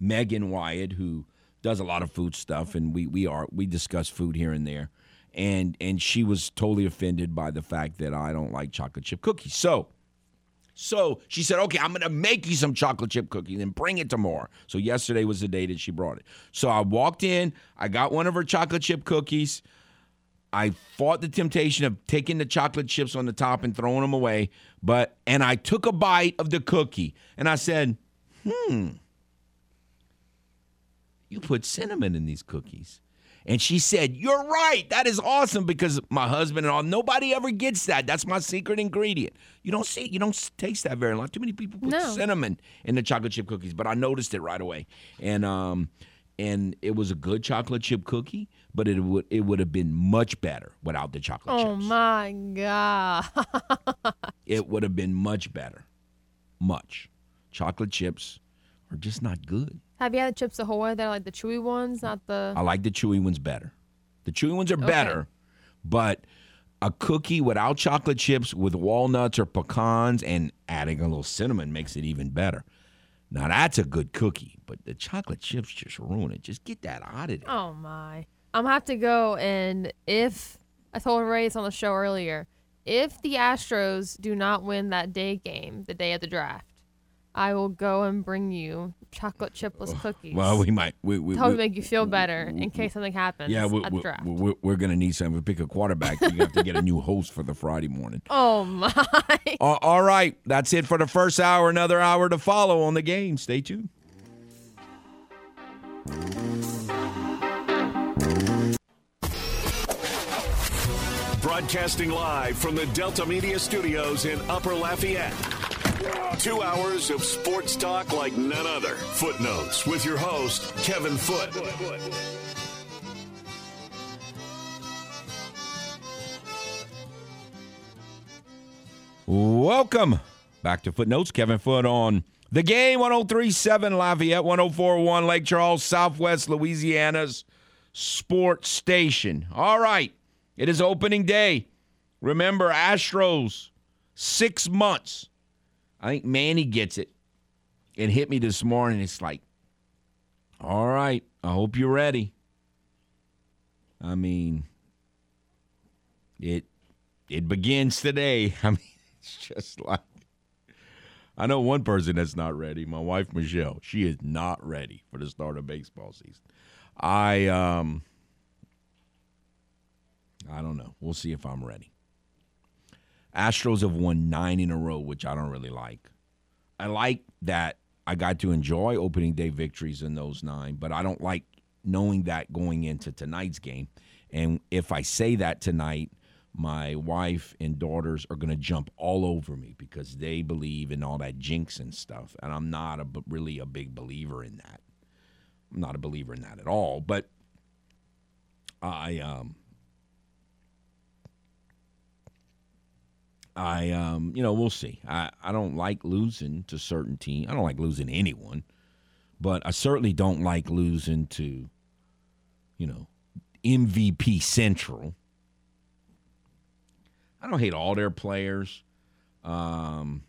Megan Wyatt, who does a lot of food stuff, and we we are we discuss food here and there, and and she was totally offended by the fact that I don't like chocolate chip cookies. So, so she said, "Okay, I'm gonna make you some chocolate chip cookies and bring it tomorrow." So yesterday was the day that she brought it. So I walked in, I got one of her chocolate chip cookies. I fought the temptation of taking the chocolate chips on the top and throwing them away, but and I took a bite of the cookie and I said, "Hmm, you put cinnamon in these cookies." And she said, "You're right. That is awesome because my husband and all nobody ever gets that. That's my secret ingredient. You don't see, you don't taste that very long. Too many people put No. cinnamon in the chocolate chip cookies, but I noticed it right away. And um, and it was a good chocolate chip cookie, but it would it would have been much better without the chocolate Oh chips. Oh my god. It would have been much better, much. Chocolate chips are just not good. Have you had the Chips Ahoy? They're like the chewy ones, not the. I like the chewy ones better. The chewy ones are better, but a cookie without chocolate chips with walnuts or pecans and adding a little cinnamon makes it even better. Now that's a good cookie, but the chocolate chips just ruin it. Just get that out of there. Oh my! I'm gonna have to go and if I told Ray this on the show earlier, if the Astros do not win that day game, the day of the draft, I will go and bring you chocolate chipless cookies. Well, we might. We, we, to help we- make you feel better in case something happens yeah, we, at we, the draft. we, we're going to need some. If we pick a quarterback, you have to get a new host for the Friday morning. oh my! Uh, all right, that's it for the first hour. Another hour to follow on the game. Stay tuned. Broadcasting live from the Delta Media Studios in Upper Lafayette. Two hours of sports talk like none other. Footnotes with your host, Kevin Foote. Welcome back to Footnotes. Kevin Foote on the game 1037 Lafayette, 1041 Lake Charles, Southwest Louisiana's sports station. All right, it is opening day. Remember, Astros, six months. I think Manny gets it. It hit me this morning. It's like, all right, I hope you're ready. I mean, it it begins today. I mean, it's just like I know one person that's not ready. My wife Michelle. She is not ready for the start of baseball season. I um I don't know. We'll see if I'm ready. Astros have won 9 in a row, which I don't really like. I like that I got to enjoy opening day victories in those 9, but I don't like knowing that going into tonight's game. And if I say that tonight, my wife and daughters are going to jump all over me because they believe in all that jinx and stuff, and I'm not a, really a big believer in that. I'm not a believer in that at all. But I um I um you know we'll see. I I don't like losing to certain teams. I don't like losing anyone, but I certainly don't like losing to you know MVP Central. I don't hate all their players. Um,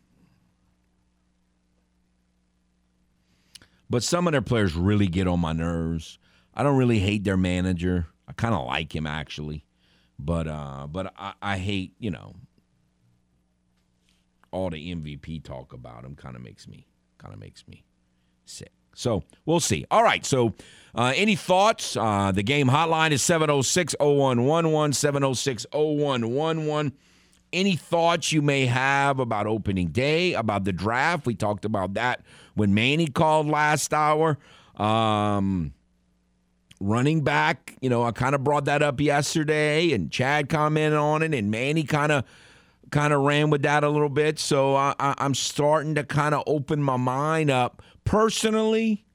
but some of their players really get on my nerves. I don't really hate their manager. I kind of like him actually, but uh, but I, I hate you know all the MVP talk about him. Kind of makes me kind of makes me sick. So we'll see. All right. So uh, any thoughts? Uh, the game hotline is 706 0111, 706 0111. Any thoughts you may have about opening day, about the draft? We talked about that when Manny called last hour. Um, running back, you know, I kind of brought that up yesterday, and Chad commented on it, and Manny kind of kind of ran with that a little bit. So I, I, I'm starting to kind of open my mind up. Personally,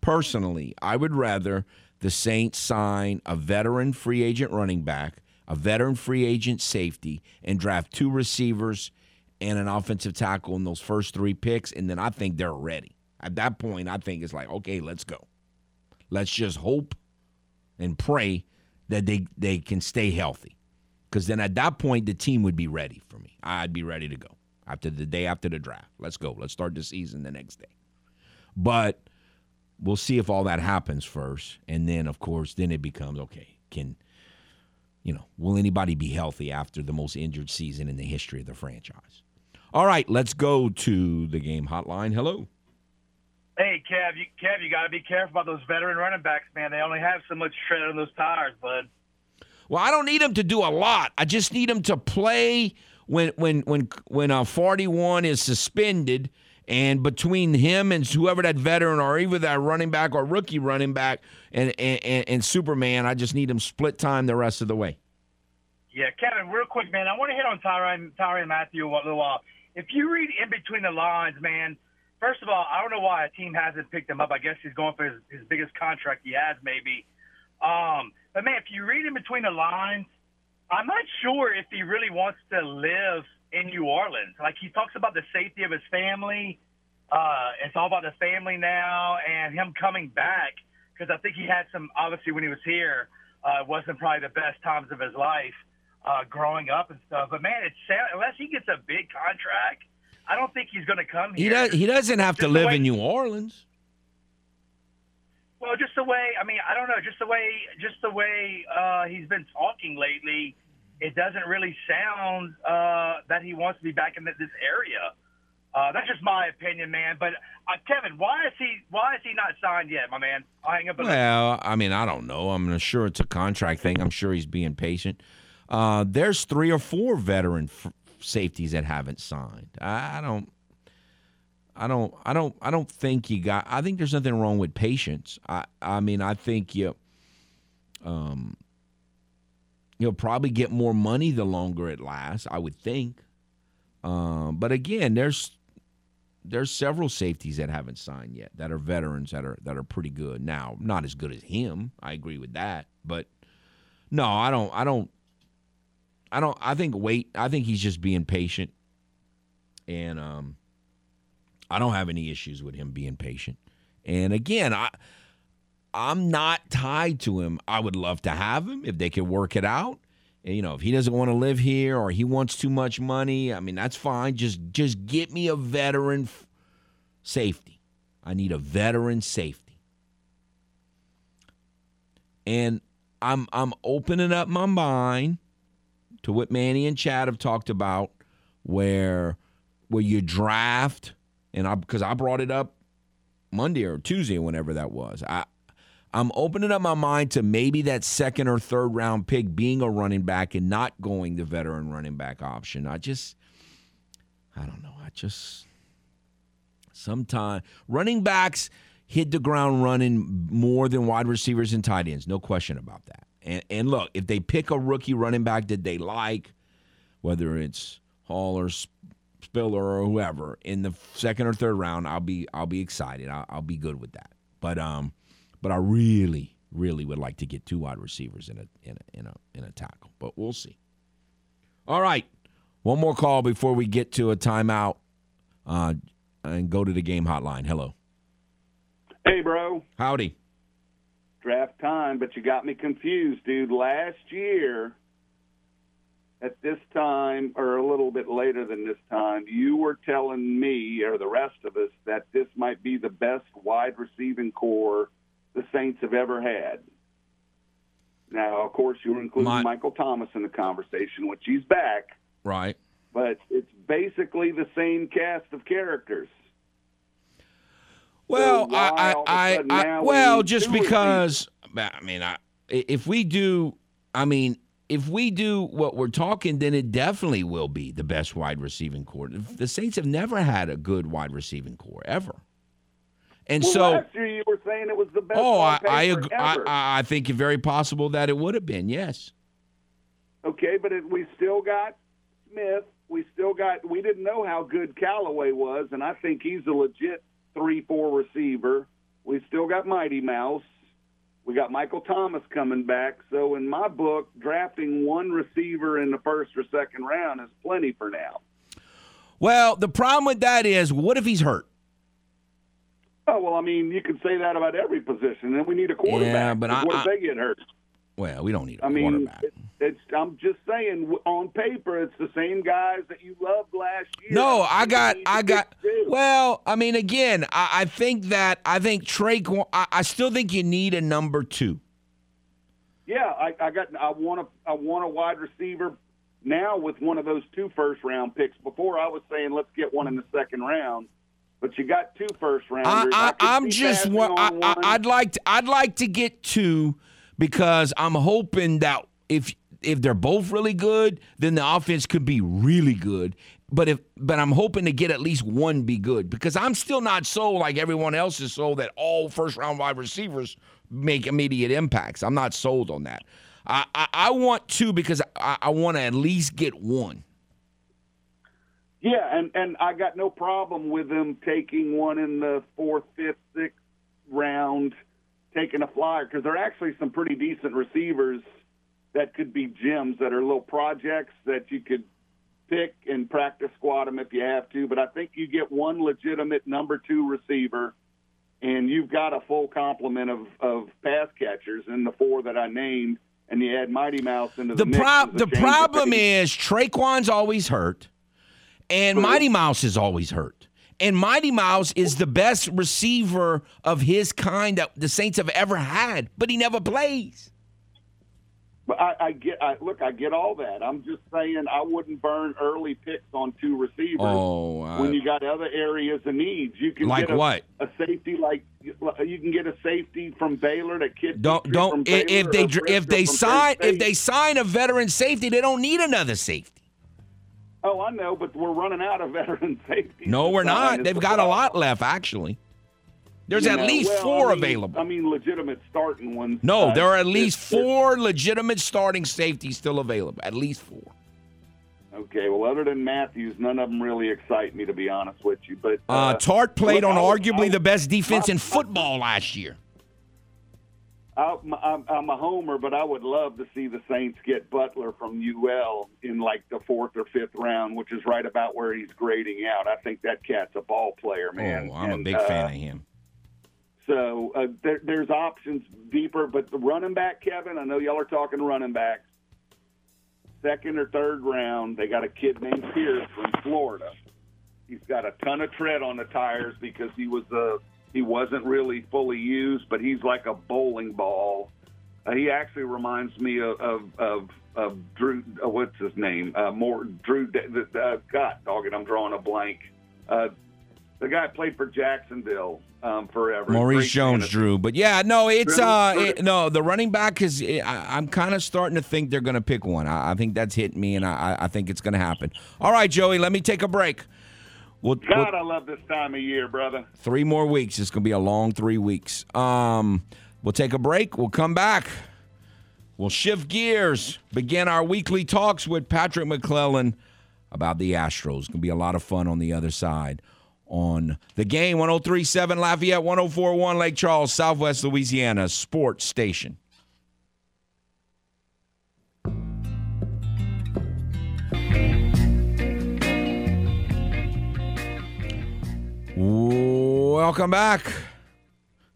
personally, I would rather the Saints sign a veteran free agent running back, a veteran free agent safety, and draft two receivers and an offensive tackle in those first three picks, and then I think they're ready. At that point, I think it's like, okay, let's go. Let's just hope and pray that they they can stay healthy. Because then at that point, the team would be ready for me. I'd be ready to go after the day after the draft. Let's go. Let's start the season the next day. But we'll see if all that happens first. And then, of course, then it becomes okay, can, you know, will anybody be healthy after the most injured season in the history of the franchise? All right, let's go to the game hotline. Hello. Hey, Kev, you, Kev, you got to be careful about those veteran running backs, man. They only have so much tread on those tires, bud. Well, I don't need him to do a lot. I just need him to play when when when when uh, 41 is suspended, and between him and whoever that veteran or either that running back or rookie running back and and, and, Superman, I just need him split time the rest of the way. Yeah, Kevin, real quick, man. I want to hit on Tyrann, Tyrann Mathieu a little while. If you read in between the lines, man, first of all, I don't know why a team hasn't picked him up. I guess he's going for his, his biggest contract he has, maybe. Um, but man, if you read in between the lines, I'm not sure if he really wants to live in New Orleans. Like he talks about the safety of his family. Uh, it's all about the family now and him coming back because I think he had some. Obviously, when he was here, uh, it wasn't probably the best times of his life uh, growing up and stuff. But man, it's unless he gets a big contract. I don't think he's going to come He here. does. He doesn't have to Just live way- in New Orleans. Well, just the way I mean, I don't know, just the way just the way uh, he's been talking lately, it doesn't really sound uh, that he wants to be back in this area. Uh, that's just my opinion, man. But uh, Kevin, why is he why is he not signed yet, my man? I'll hang up. Well, I mean, I don't know. I'm sure it's a contract thing. I'm sure he's being patient. Uh, there's three or four veteran f- safeties that haven't signed. I, I don't. I don't. I don't. I don't think you got. I think there's nothing wrong with patience. I. I mean, I think you. Um. You'll probably get more money the longer it lasts. I would think. Um. But again, there's there's several safeties that haven't signed yet that are veterans that are that are pretty good. Now, not as good as him. I agree with that, but no, I don't. I don't. I don't. I think wait. I think he's just being patient, and um, I don't have any issues with him being patient. And again, I I'm not tied to him. I would love to have him if they could work it out. And, you know, if he doesn't want to live here or he wants too much money, I mean, that's fine. Just just get me a veteran f- safety. I need a veteran safety. And I'm I'm opening up my mind to what Manny and Chad have talked about where where you draft and I because I brought it up Monday or Tuesday, whenever that was. I I'm opening up my mind to maybe that second or third round pick being a running back and not going the veteran running back option. I just, I don't know. I just, sometimes running backs hit the ground running more than wide receivers and tight ends. No question about that. And, and look, if they pick a rookie running back that they like, whether it's Hall or Spiller or whoever in the second or third round, I'll be I'll be excited. I'll, I'll be good with that. But um, but I really, really would like to get two wide receivers in a in a in a in a tackle. But we'll see. All right, one more call before we get to a timeout, uh, and go to the game hotline. Hello, Hey, bro. howdy. Draft time, but you got me confused, dude. Last year, at this time, or a little bit later than this time, you were telling me, or the rest of us, that this might be the best wide receiving corps the Saints have ever had. Now, of course, you were including My- Michael Thomas in the conversation, which he's back, Right. but it's basically the same cast of characters. Well, why I, all of a I, I, we well, just because. I mean, I, if we do, I mean, if we do what we're talking, then it definitely will be the best wide receiving corps. The Saints have never had a good wide receiving core ever, and Well, so. last year you were saying it was the best. Oh, I I, ag- I. I think it's very possible that it would have been. Yes. Okay, but it, we still got Smith. We still got. We didn't know how good Callaway was, and I think he's a legit three-four receiver. We still got Mighty Mouse. We got Michael Thomas coming back. So in my book, drafting one receiver in the first or second round is plenty for now. Well, the problem with that is, what if he's hurt? Oh well, I mean, you can say that about every position. Then we need a quarterback. Yeah, but I- what if I- they get hurt? Well, we don't need a I mean, quarterback. it, it's. I'm just saying, on paper, it's the same guys that you loved last year. No, I got, you need to I got. Well, I mean, again, I, I think that I think Trey. I, I still think you need a number two. Yeah, I, I got. I want a. I want a wide receiver now with one of those two first round picks. Before I was saying let's get one in the second round, but you got two first rounders. I, I'm just. I, I. I'd like. To, I'd like to get two because I'm hoping that if if they're both really good, then the offense could be really good. But if but I'm hoping to get at least one be good because I'm still not sold like everyone else is sold that all first round wide receivers make immediate impacts. I'm not sold on that. I I, I want two because I, I want to at least get one. Yeah, and and I got no problem with them taking one in the fourth, fifth, sixth round, taking a flyer because there are actually some pretty decent receivers that could be gems that are little projects that you could pick and practice squad them if you have to. But I think you get one legitimate number two receiver, and you've got a full complement of of pass catchers in the four that I named, and you add Mighty Mouse into the The mix prob- the problem is Tre'Quan's always hurt. And Mighty Mouse is always hurt. And Mighty Mouse is the best receiver of his kind that the Saints have ever had, but he never plays. But I, I get, I, look, I get all that. I'm just saying I wouldn't burn early picks on two receivers Oh, uh, when you got other areas of needs. You can Like get a, what? a safety like you can get a safety from Baylor that kid don't don't if, Baylor if they if they sign if they sign a veteran safety, they don't need another safety. Oh, I know, but we're running out of veteran safety. No, we're not. They've the got a lot left actually. There's You at know, least well, four I mean- available. I mean, legitimate starting ones. no, uh, there are at least four legitimate starting safeties still available. At least four. Okay, well, other than Matthews, none of them really excite me, to be honest with you. But Uh, Tart played look, on I arguably I the best defense in football last year. I, I'm, I'm a homer, but I would love to see the Saints get Butler from UL in like the fourth or fifth round, which is right about where he's grading out. I think that cat's a ball player, man. oh, I'm a big uh, fan of him. So uh, there, there's options deeper, but the running back, Kevin, I know y'all are talking running backs. Second or third round, they got a kid named Pierce from Florida. He's got a ton of tread on the tires because he was uh, he wasn't really fully used, but he's like a bowling ball. Uh, he actually reminds me of of, of, of Drew. Uh, what's his name? Uh, more Drew. The, uh, God, dog it, I'm drawing a blank. Uh, the guy played for Jacksonville um, forever. Maurice Great Jones fantasy. drew, but yeah, no, it's uh, it- no, the running back is. I, I'm kind of starting to think they're going to pick one. I, I think that's hitting me, and I, I think it's going to happen. All right, Joey, let me take a break. We'll, we'll- God, I love this time of year, brother. three more weeks. It's going to be a long three weeks. Um, we'll take a break. We'll come back. We'll shift gears. Begin our weekly talks with Patrick McClellan about the Astros. It's going to be a lot of fun on the other side. On the game, 1037 Lafayette, 1041 Lake Charles, Southwest Louisiana Sports Station. Welcome back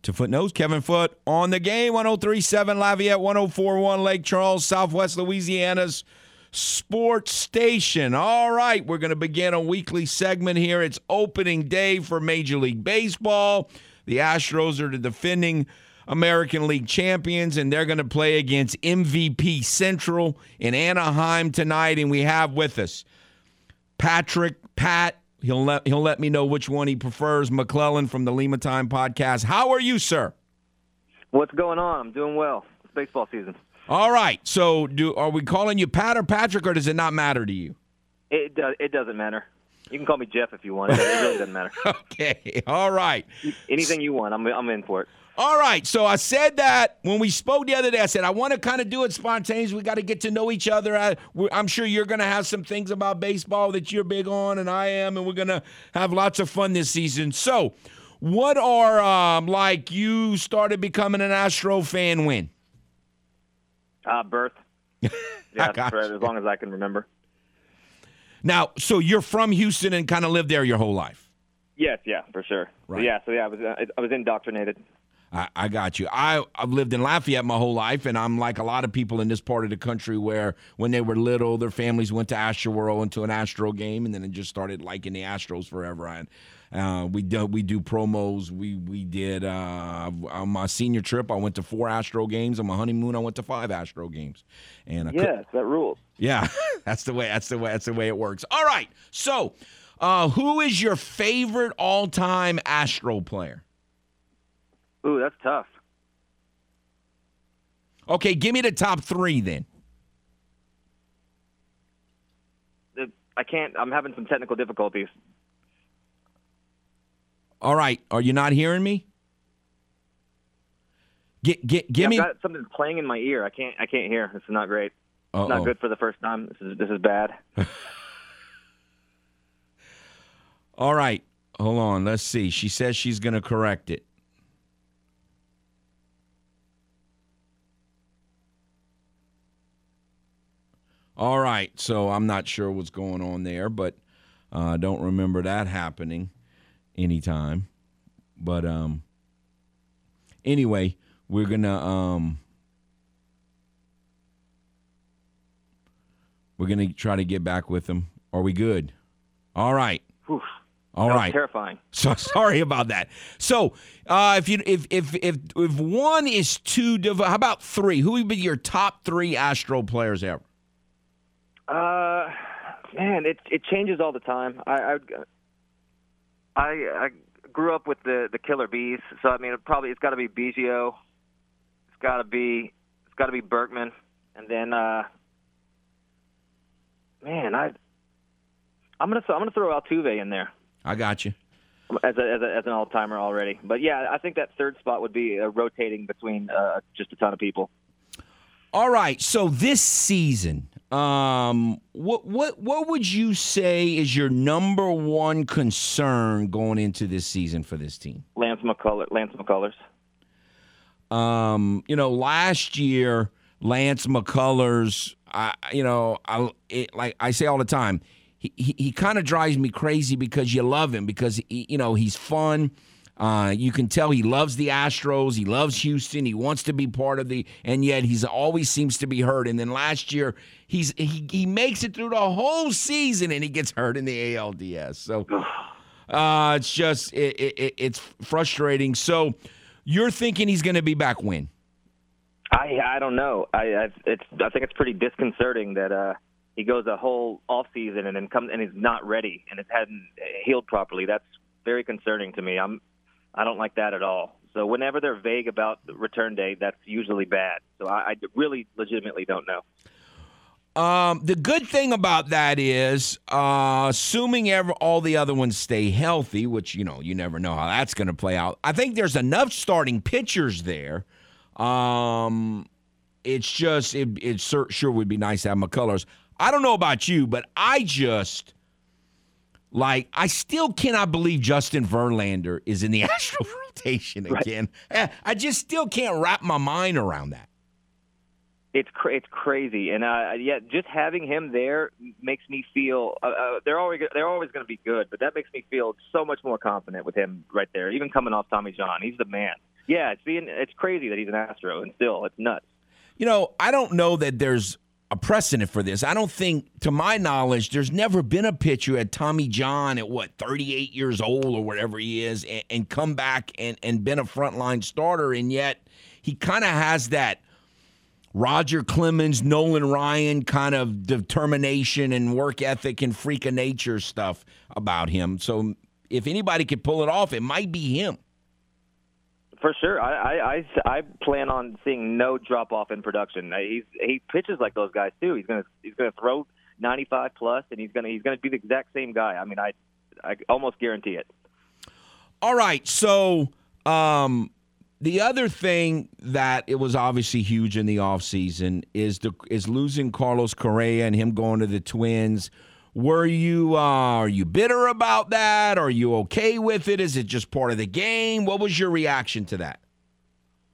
to Footnotes. Kevin Foote on the game. 1037 Lafayette, 1041 Lake Charles, Southwest Louisiana's sports station. All right, we're going to begin a weekly segment here. It's opening day for Major League Baseball. The Astros are the defending American League champions, and they're going to play against MVP Central in Anaheim tonight. And we have with us Patrick, Pat. He'll let he'll let me know which one he prefers. McClellan from the Lima Time podcast. How are you, sir? What's going on? I'm doing well. It's baseball season. All right. So, do are we calling you Pat or Patrick, or does it not matter to you? It does. It doesn't matter. You can call me Jeff if you want. It really doesn't matter. Okay. All right. Anything you want, I'm I'm in for it. All right. So I said that when we spoke the other day. I said I want to kind of do it spontaneous. We got to get to know each other. I, I'm sure you're going to have some things about baseball that you're big on, and I am, and we're going to have lots of fun this season. So, what are um, like you started becoming an Astro fan when? Uh, birth. Yeah, as long as I can remember. Now, so you're from Houston and kind of lived there your whole life. Yes, yeah, for sure. Right. Yeah, so yeah, I was uh, I was indoctrinated. I, I got you. I, I've lived in Lafayette my whole life, and I'm like a lot of people in this part of the country where when they were little, their families went to Astro World and to an Astro game, and then it just started liking the Astros forever. And uh, we do we do promos. We we did uh, on my senior trip. I went to four Astro games. On my honeymoon, I went to five Astro games. And I cou- Yes, that rules. yeah, that's the way. That's the way. That's the way it works. All right. So, uh, who is your favorite all time Astro player? Ooh, that's tough. Okay, give me the top three then. I can't. I'm having some technical difficulties. All right, are you not hearing me? Get get give I've got something playing in my ear. I can't. I can't hear. This is not great. It's not good for the first time. This is this is bad. All right, hold on. Let's see. She says she's going to correct it. All right, so I'm not sure what's going on there, but I uh, don't remember that happening anytime. But um, anyway, we're gonna um, we're gonna try to get back with them. Are we good? All right. Whew. All That right. terrifying. So sorry about that. So uh, if you if if if if one is too div- how about three? Who would be your top three Astro players ever? Uh, man, it it changes all the time. I I I, I grew up with the the Killer Bees, so I mean, it probably it's got to be Biggio, it's got to be it's got to be Berkman, and then uh, man, I I'm gonna I'm gonna throw Altuve in there I got you. as a, as, a, as an all timer already. But yeah, I think that third spot would be uh, rotating between uh, just a ton of people. All right. So this season, um, what what what would you say is your number one concern going into this season for this team? Lance McCullers, Lance McCullers. Um, you know, last year Lance McCullers, I you know, I it, like I say all the time, he he, he kind of drives me crazy because you love him because he, you know he's fun. Uh, you can tell he loves the Astros. He loves Houston. He wants to be part of the, and yet he's always seems to be hurt. And then last year, he's he he makes it through the whole season and he gets hurt in the ALDS. So uh, it's just it, it, it's frustrating. So you're thinking he's going to be back when? I I don't know. I I, it's I think it's pretty disconcerting that uh, he goes a whole off season and then comes and he's not ready and it hadn't healed properly. That's very concerning to me. I'm I don't like that at all. So whenever they're vague about the return date, that's usually bad. So I, I really legitimately don't know. Um, the good thing about that is, uh, assuming ever all the other ones stay healthy, which you know you never know how that's going to play out. I think there's enough starting pitchers there. Um, it's just it it sure, would be nice to have McCullers. I don't know about you, but I just like I still cannot believe Justin Verlander is in the Astro rotation again. Eh, I just still can't wrap my mind around that. It's cra- it's crazy, and uh, yeah, just having him there makes me feel uh, uh, they're always they're always going to be good, but that makes me feel so much more confident with him right there. Even coming off Tommy John, he's the man. Yeah, it's being it's crazy that he's an Astro, and still it's nuts. You know, I don't know that there's a precedent for this. I don't think, to my knowledge, there's never been a pitcher at Tommy John at what 38 years old or whatever he is, and, and come back and and been a frontline starter, and yet he kind of has that Roger Clemens, Nolan Ryan kind of determination and work ethic and freak of nature stuff about him. So if anybody could pull it off, it might be him. For sure, I I, I, I plan on seeing no drop off in production. He's he pitches like those guys too. He's gonna he's gonna throw 95 plus, and he's gonna he's gonna be the exact same guy. I mean, I I almost guarantee it. All right. So, um, the other thing that it was obviously huge in the offseason is the is losing Carlos Correa and him going to the Twins. Were you uh, are you bitter about that? Are you okay with it? Is it just part of the game? What was your reaction to that?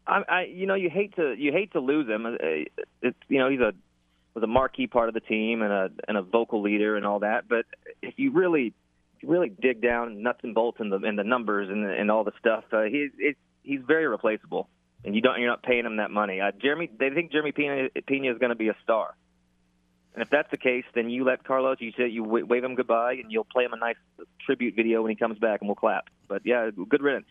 I, I you know you hate to you hate to lose him. Uh, It's you know he's a was a marquee part of the team and a and a vocal leader and all that. But if you really if you really dig down nuts and bolts in the in the numbers and and all the stuff, uh, he it's he's very replaceable. And you don't you're not paying him that money. Uh, Jeremy they think Jeremy Pena, Pena is going to be a star. And if that's the case, then you let Carlos. You say you wave him goodbye, and you'll play him a nice tribute video when he comes back, and we'll clap. But yeah, good riddance.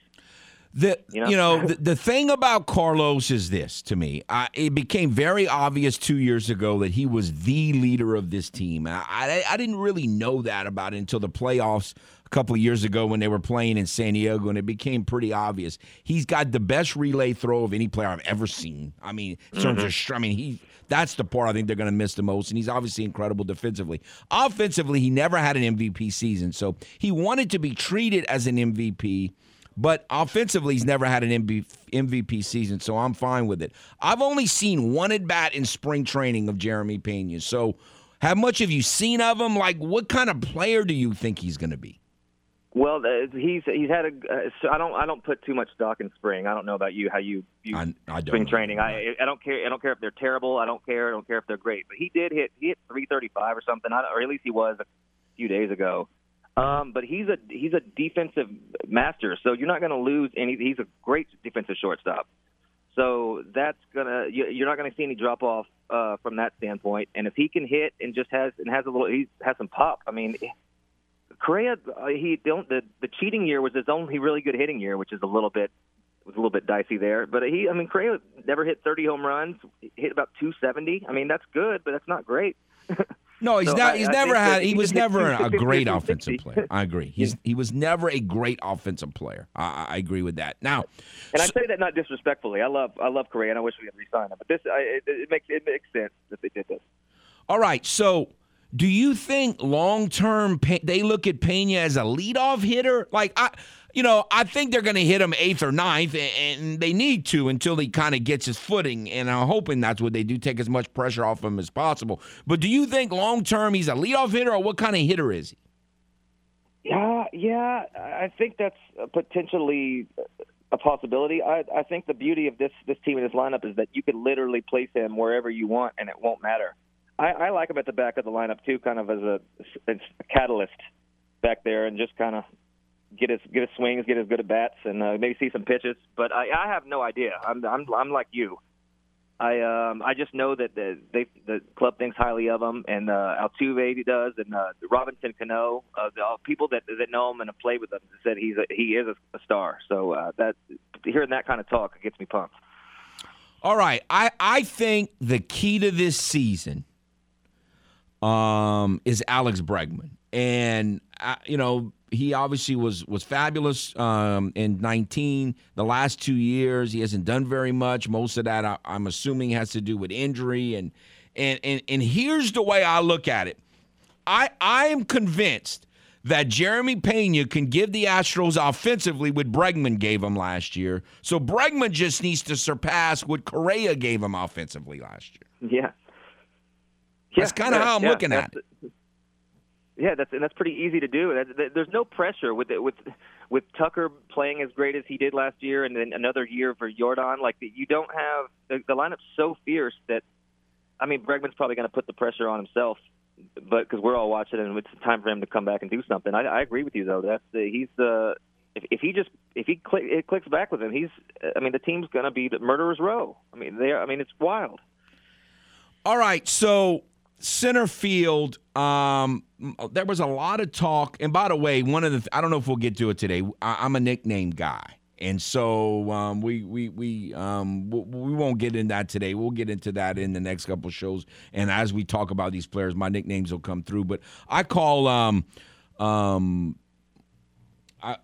The You you know? know, the, the thing about Carlos is this to me. I, it became very obvious two years ago that he was the leader of this team. I, I I didn't really know that about it until the playoffs a couple of years ago when they were playing in San Diego, and it became pretty obvious. He's got the best relay throw of any player I've ever seen. I mean, in terms mm-hmm. of, str- I mean, he that's the part I think they're going to miss the most. And he's obviously incredible defensively. Offensively, he never had an MVP season, so he wanted to be treated as an MVP. But offensively, he's never had an MVP season, so I'm fine with it. I've only seen one at bat in spring training of Jeremy Pena. So, how much have you seen of him? Like, what kind of player do you think he's going to be? Well, he's he's had a. Uh, so I don't I don't put too much stock in spring. I don't know about you how you you I, I spring know. training. I I don't care. I don't care if they're terrible. I don't care. I don't care if they're great. But he did hit he hit 335 or something, I, or at least he was a few days ago. Um, but he's a he's a defensive master, so you're not going to lose any. He's a great defensive shortstop. So that's gonna you- you're not going to see any drop off uh, from that standpoint. And if he can hit and just has and has a little he has some pop. I mean, Correa, uh, he don't the the cheating year was his only really good hitting year, which is a little bit was a little bit dicey there. But he, I mean, Correa never hit 30 home runs, hit about 270. I mean, that's good, but that's not great. No, he's So not. He's I never had. He he was never a great offensive player. I agree. He's he was never a great offensive player. I, I agree with that. Now, And I say that not disrespectfully. I love I love Correa, and I wish we had re-signed him. But this, I, it, it makes it makes sense that they did this. all right. So, do you think long term they look at Pena as a leadoff hitter? Like I, you know, I think they're going to hit him eighth or ninth, and they need to until he kind of gets his footing. And I'm hoping that's what they do. Take as much pressure off him as possible. But do you think long term he's a leadoff hitter, or what kind of hitter is he? Yeah, yeah, I think that's potentially uh, a possibility. I, I think the beauty of this this team and this lineup is that you could literally place him wherever you want, and it won't matter. I, I like him at the back of the lineup too, kind of as a, as a catalyst back there, and just kind of get his get his swings, get his good at bats, and uh, maybe see some pitches. But I, I have no idea. I'm I'm I'm like you. I um I just know that the they the club thinks highly of him, and uh, Altuve does, and uh, Robinson Cano, uh, the, uh, people that that know him and have played with him said he's a, he is a, a star. So uh, that hearing that kind of talk gets me pumped. All right. I, I think the key to this season um, is Alex Bregman. And, uh, you know, he obviously was was fabulous um, in 19. The last two years, he hasn't done very much. Most of that, I, I'm assuming, has to do with injury. And, and, and, and here's the way I look at it I, I am convinced that Jeremy Pena can give the Astros offensively what Bregman gave him last year. So Bregman just needs to surpass what Correa gave him offensively last year. Yeah. That's kinda how I'm looking at it. Yeah, that's and that's pretty easy to do. That, that, there's no pressure with it, with with Tucker playing as great as he did last year, and then another year for Jordan. Like you don't have the, the lineup's so fierce that I mean Bregman's probably going to put the pressure on himself, but because we're all watching and it's time for him to come back and do something. I, I agree with you though. That's the, he's the if, if he just if he click, it clicks back with him, he's I mean the team's going to be the murderer's row. I mean they I mean it's wild. All right, so center field. Um, there was a lot of talk, and by the way, one of the I don't know if we'll get to it today. I, I'm a nickname guy, and so um, we we we um, we, we won't get in that today. We'll get into that in the next couple shows, and as we talk about these players, my nicknames will come through. But I call um um I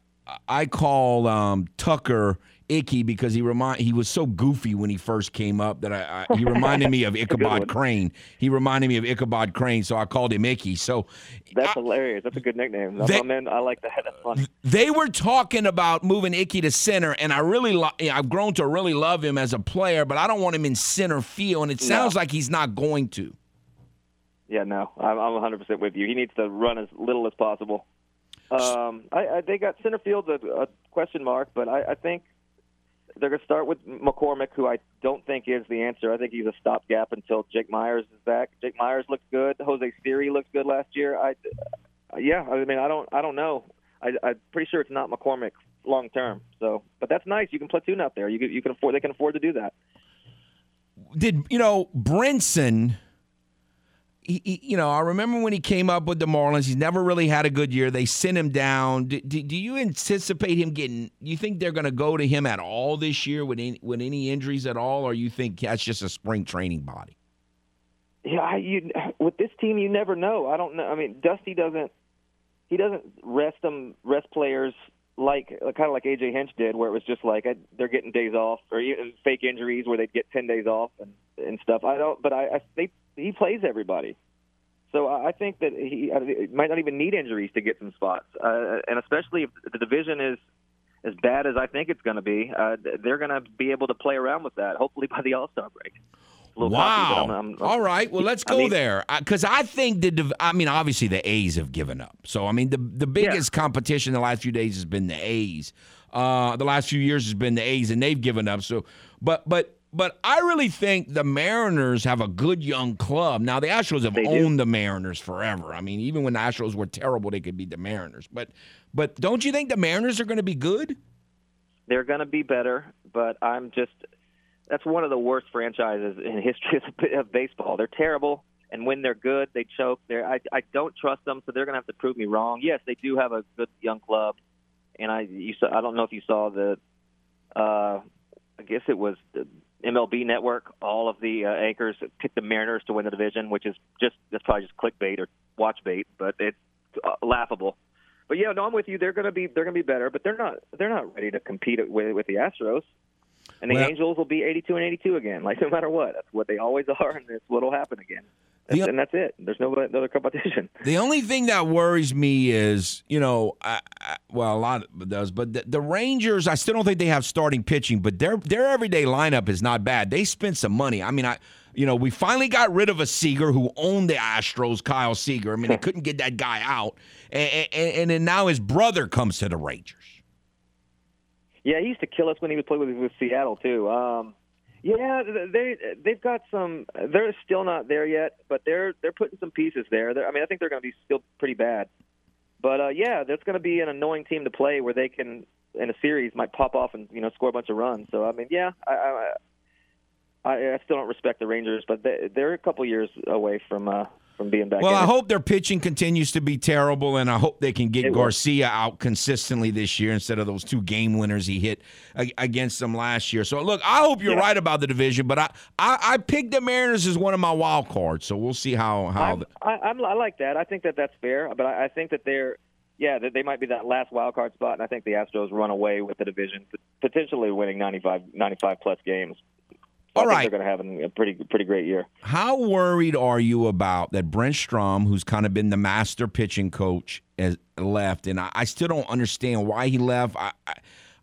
I call um Tucker Icky because he remind he was so goofy when he first came up that I, I he reminded me of Ichabod Crane. He reminded me of Ichabod Crane, so I called him Icky. So That's hilarious. That's a good nickname. They- I'm in. I like that. That's funny. they were talking about moving Icky to center, and I really lo- I've grown to really love him as a player, but I don't want him in center field, and it sounds like he's not going to. Yeah, no, I'm, I'm 100% with you. He needs to run as little as possible. Um, I, I, they got center field a, a question mark, but I, I think they're going to start with McCormick, who I don't think is the answer. I think he's a stopgap until Jake Meyers is back. Jake Meyers looks good. Jose Siri looked good last year. I, uh, yeah, I mean, I don't, I don't know. I, I'm pretty sure it's not McCormick long term. So, but that's nice. You can platoon out there. You can, you can afford. They can afford to do that. Did you know Brinson? He, he- you know, I remember when he came up with the Marlins. He's never really had a good year. They sent him down. Do, do, do you anticipate him getting? You think they're going to go to him at all this year with any, with any injuries at all, or you think that's just a spring training body? Yeah, I- you with this team, you never know. I don't know. I mean, Dusty doesn't. He doesn't rest them, rest players like kind of like AJ Hinch did, where it was just like uh, they're getting days off, or even fake injuries where they'd get ten days off and and stuff. I don't, but I, I they he plays everybody. So I I think that he uh, might not even need injuries to get some spots, uh, and especially if the division is as bad as I think it's going to be, uh, they're going to be able to play around with that. Hopefully by the All Star break. A little cocky, but Wow. I'm- I'm- All right. Well, let's I go mean- there because I think the. I mean, obviously the A's have given up. So I mean, the the biggest competition the last few days has been the A's. Uh, the last few years has been the A's, and they've given up. So, but but but I really think the Mariners have a good young club. Now the Astros have They do. owned the Mariners forever. I mean, even when the Astros were terrible, they could beat the Mariners. But but don't you think the Mariners are going to be good? they're going to be better, but I'm just that's one of the worst franchises in history of, of baseball. They're terrible, and when they're good, they choke. They're, I I don't trust them, so they're going to have to prove me wrong. Yes, they do have a good young club, and I you saw, I don't know if you saw the, uh, I guess it was the MLB Network. All of the uh, anchors picked the Mariners to win the division, which is just that's probably just clickbait or watch bait, but it's uh, laughable. But yeah, no, I'm with you. They're going to be they're to be better, but they're not they're not ready to compete with with the Astros. And the Well- Angels will be 82 and 82 again. Like no matter what, that's what they always are, and that's what'll happen again. The- and that's it. There's no other competition. The only thing that worries me is, you know, I, I, well, a lot of it does, but the, the Rangers, I still don't think they have starting pitching, but their their everyday lineup is not bad. They spent some money. I mean, I, you know, we finally got rid of a Seager who owned the Astros, Kyle Seager. I mean, they couldn't get that guy out, and, and, and then now his brother comes to the Rangers. Yeah, he used to kill us when he was playing with, with Seattle too. Um, yeah, they they've got some. They're still not there yet, but they're they're putting some pieces there. They're, I mean, I think they're going to be still pretty bad. But uh, yeah, that's going to be an annoying team to play where they can in a series might pop off and you know score a bunch of runs. So I mean, yeah, I I, I, still don't respect the Rangers, but they, they're a couple years away from uh, from being back. Well, in I hope their pitching continues to be terrible, and I hope they can get It will. Garcia out consistently this year instead of those two game winners he hit against them last year. So, look, I hope you're Yeah. right about the division, but I, I, I picked the Mariners as one of my wild cards. So we'll see how how. The- I, I'm, I like that. I think that that's fair, but I, I think that they're, yeah, that they might be that last wild card spot, and I think the Astros run away with the division, potentially winning 95, 95 plus games. So All right. they're going to have a pretty, pretty great year. How worried are you about that Brent Strom, who's kind of been the master pitching coach, has left? And I, I still don't understand why he left. I, I,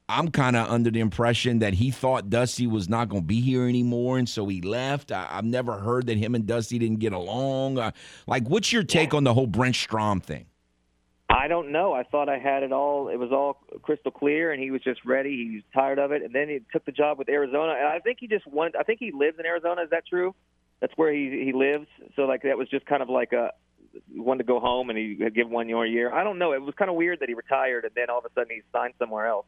I'm kind of under the impression that he thought Dusty was not going to be here anymore, and so he left. I, I've never heard that him and Dusty didn't get along. Uh, like, what's your take on the whole Brent Strom thing? I don't know. I thought I had it all. It was all crystal clear, and he was just ready. He was tired of it, and then he took the job with Arizona. And I think he just wanted. I think he lives in Arizona. Is that true? That's where he he lives. So like that was just kind of like a wanted to go home, and he had give one more year. I don't know. It was kind of weird that he retired, and then all of a sudden he signed somewhere else.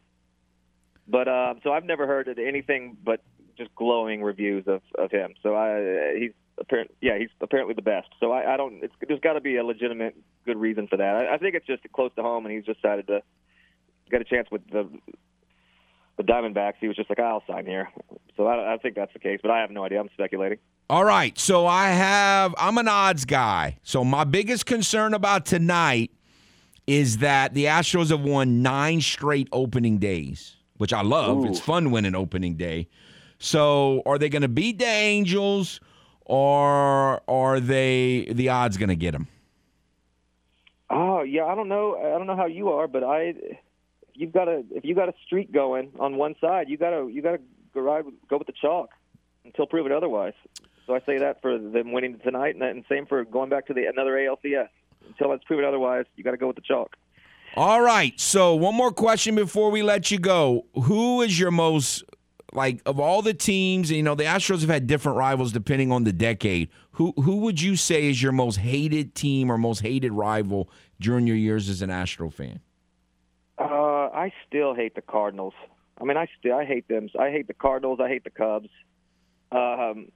But uh, so I've never heard of anything but just glowing reviews of of him. So I he's apparent. Yeah, he's apparently the best. So I, I don't. It's, there's got to be a legitimate good reason for that. I, I think it's just close to home, and he's decided to get a chance with the the Diamondbacks. He was just like, I'll sign here. So I, I think that's the case, but I have no idea. I'm speculating. All right, so I have I'm an odds guy. So my biggest concern about tonight is that the Astros have won nine straight opening days, which I love. It's fun winning opening day. So are they going to beat the Angels, or are they the odds going to get them? Oh yeah, I don't know. I don't know how you are, but I, if you've got a if you got a streak going on one side, you gotta you gotta go ride with- go with the chalk until proven otherwise. So I say that for them winning tonight, and, that, and same for going back to the another ALCS. Until it's proven otherwise, you got to go with the chalk. All right. So one more question before we let you go. Who is your most like of all the teams? You know, the Astros have had different rivals depending on the decade. Who who would you say is your most hated team or most hated rival during your years as an Astro fan? Uh, I still hate the Cardinals. I mean, I still I hate them. I hate the Cardinals. I hate the Cubs. Um,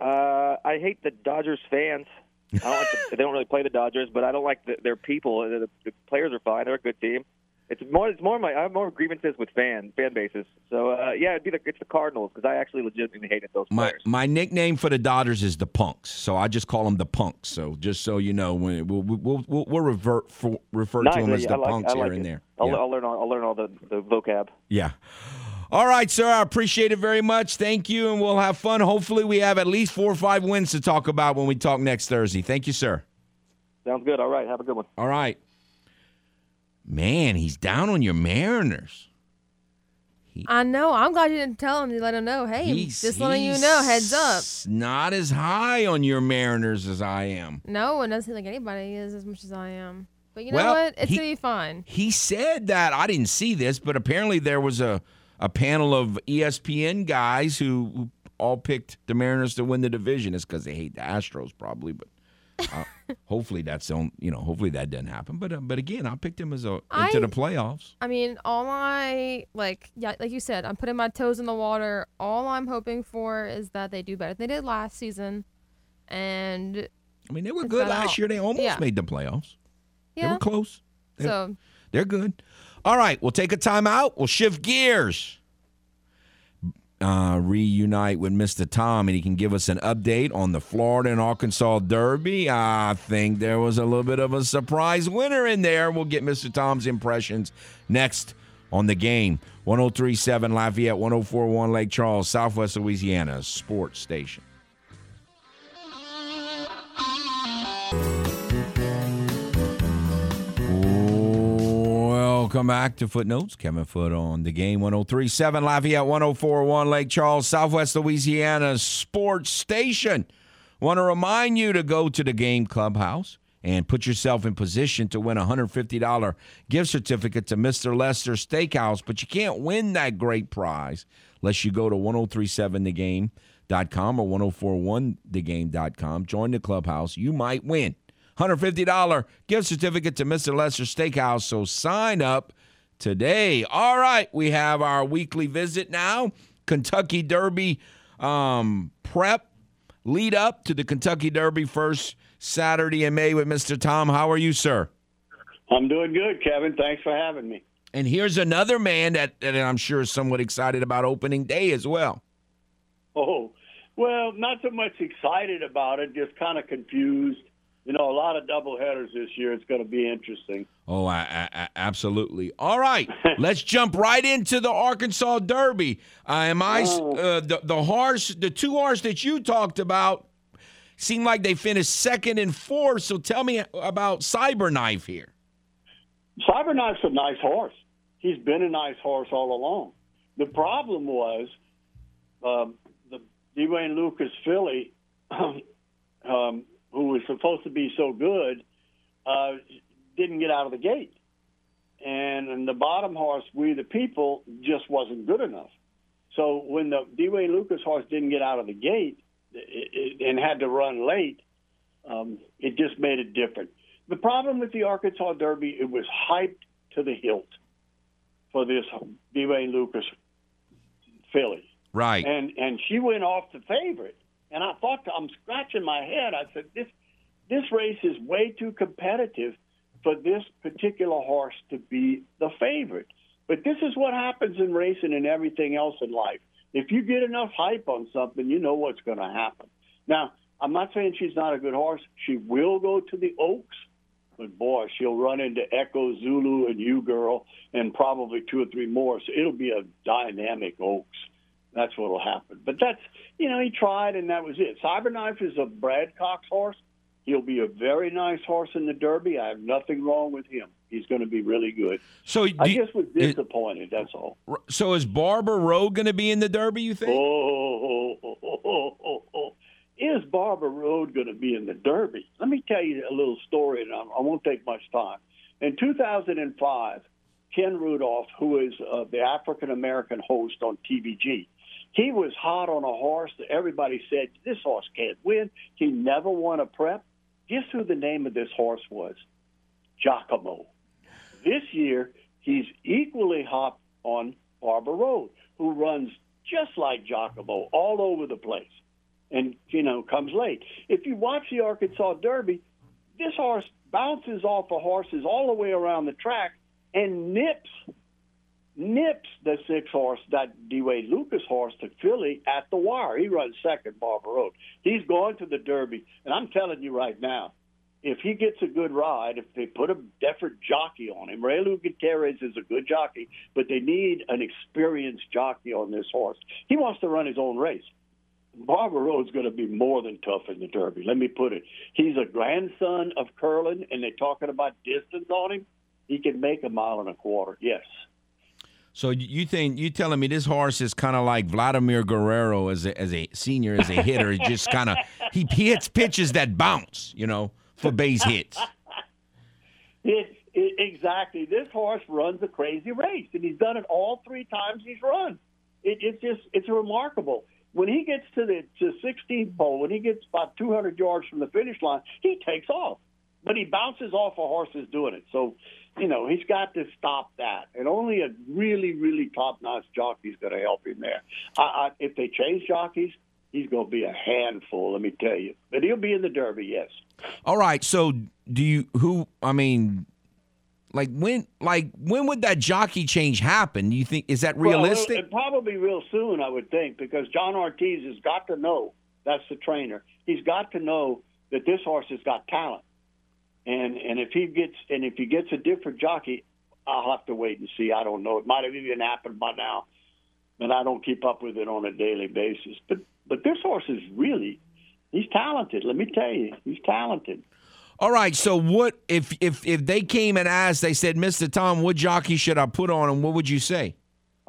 uh, I hate the Dodgers fans. I don't like the, they don't really play the Dodgers, but I don't like the, their people. The, the players are fine; they're a good team. It's more. It's more my. I have more grievances with fan fan bases. So uh, yeah, it'd be the it's the Cardinals because I actually legitimately hated those My players. my nickname for the Dodgers is the Punks, so I just call them the Punks. So just so you know, when we'll we'll we'll, we'll revert for, refer Nice, to them as the like, Punks like here and there. I'll, Yeah. I'll learn. All, I'll learn all the, the vocab. Yeah. All right, sir. I appreciate it very much. Thank you, and we'll have fun. Hopefully, we have at least four or five wins to talk about when we talk next Thursday. Thank you, sir. Sounds good. All right. Have a good one. All right. Man, he's down on your Mariners. I know. I'm glad you didn't tell him You let him know. Hey, He's- just letting you know. Heads up. Not as high on your Mariners as I am. No, it doesn't seem like anybody is as much as I am. But you know Well, what? It's he- gonna be fine. He said that I didn't see this, but apparently there was a, a panel of ESPN guys who, who all picked the Mariners to win the division. It's because they hate the Astros, probably. But uh, hopefully that's on. You know, hopefully that doesn't happen. But uh, but again, I picked him as a into I- the playoffs. I mean, all I like, yeah, like you said, I'm putting my toes in the water. All I'm hoping for is that they do better than they did last season, and I mean, they were good last out. year. They almost Yeah. made the playoffs. They yeah. were close. They're, So they're good. All right, we'll take a timeout. We'll shift gears. Uh, reunite with Mr. Tom, and he can give us an update on the Florida and Arkansas Derby. I think there was a little bit of a surprise winner in there. We'll get Mr. Tom's impressions next on the game. 1037 Lafayette, 1041 Lake Charles, Southwest Louisiana, sports station. Welcome back to Footnotes. Kevin Foote on the game 1037 Lafayette 1041 Lake Charles, Southwest Louisiana sports station. Want to remind you to go to the game clubhouse and put yourself in position to win a $150 gift certificate to Mr. Lester Steakhouse, but you can't win that great prize unless you go to 1037thegame.com or 1041thegame.com. Join the clubhouse. You might win. $150 gift certificate to Mr. Lester Steakhouse. So sign up today. All right, we have our weekly visit now. Kentucky Derby um, prep lead up to the Kentucky Derby first Saturday in May with Mr. Tom. How are you, sir? I'm doing good, Kevin. Thanks for having me. And here's another man that, that I'm sure is somewhat excited about opening day as well. Oh, well, not so much excited about it, just kind of confused. You know, a lot of double headers this year. It's going to be interesting. Oh, I, I, absolutely. All right, let's jump right into the Arkansas Derby. Uh, am I uh, the the horse? The two horse that you talked about seem like they finished second and fourth. So tell me about Cyberknife here. Cyberknife's a nice horse. He's been a nice horse all along. The problem was um, the D. Wayne Lukas filly, um, who was supposed to be so good, uh, didn't get out of the gate. And, and the bottom horse, We the People, just wasn't good enough. So when the D. Wayne Lukas horse didn't get out of the gate it, it, and had to run late, um, it just made it different. The problem with the Arkansas Derby, it was hyped to the hilt for this D. Wayne Lukas filly, Right. and and she went off the favorite. And I thought I'm scratching my head. I said this this race is way too competitive for this particular horse to be the favorite. But this is what happens in racing and everything else in life. If you get enough hype on something, you know what's going to happen. Now, I'm not saying she's not a good horse. She will go to the Oaks, but boy, she'll run into Echo Zulu and You Girl and probably two or three more. So it'll be a dynamic Oaks. That's what'll happen. But that's you know he tried and that was it. Cyberknife is a Brad Cox horse. He'll be a very nice horse in the Derby. I have nothing wrong with him. He's going to be really good. So I you- just was disappointed. that's all. so is Barber Road going to be in the Derby? You think? Oh, oh, oh, oh, oh, oh. is Barber Road going to be in the Derby? Let me tell you a little story, and I, I won't take much time. In 2005, Ken Rudolph, who is uh, the African American host on TVG, he was hot on a horse that everybody said this horse can't win. He never won a prep. Guess who the name of this horse was? Giacomo. This year, he's equally hot on Barber Road, who runs just like Giacomo all over the place and, you know, comes late. If you watch the Arkansas Derby, this horse bounces off of horses all the way around the track and nips nips the six horse, that D. Wayne Lukas horse to Philly at the wire. He runs second, Barber Road. He's going to the Derby, and I'm telling you right now, if he gets a good ride, if they put a different jockey on him, Reylu Gutierrez is a good jockey, but they need an experienced jockey on this horse. He wants to run his own race. Barber Road's going to be more than tough in the Derby. Let me put it. He's a grandson of Curlin, and they're talking about distance on him. He can make a mile and a quarter. Yes. So you think you telling me this horse is kind of like Vladimir Guerrero as a, as a senior as a hitter? He just kind of he, he hits pitches that bounce, you know, for base hits. It, it, exactly. This horse runs a crazy race, and he's done it all three times he's run. It, it's just it's remarkable. When he gets to the to 16th pole, when he gets about 200 yards from the finish line, he takes off, but he bounces off a horse that's doing it. So, you know, he's got to stop that, and only a really really top notch jockey is going to help him there. I, I, if they change jockeys, he's going to be a handful. Let me tell you. But he'll be in the Derby, yes. All right. So do you who? I mean, like when? Like when would that jockey change happen? Do you think is that realistic? Well, probably real soon, I would think, because John Ortiz has got to know. That's the trainer. He's got to know that this horse has got talent, and and if he gets and if he gets a different jockey, I'll have to wait and see. I don't know. It might have even happened by now, and I don't keep up with it on a daily basis. But but this horse is really he's talented. Let me tell you, he's talented. All right. So what if if if they came and asked? They said, "Mr. Tom, what jockey should I put on?" And what would you say?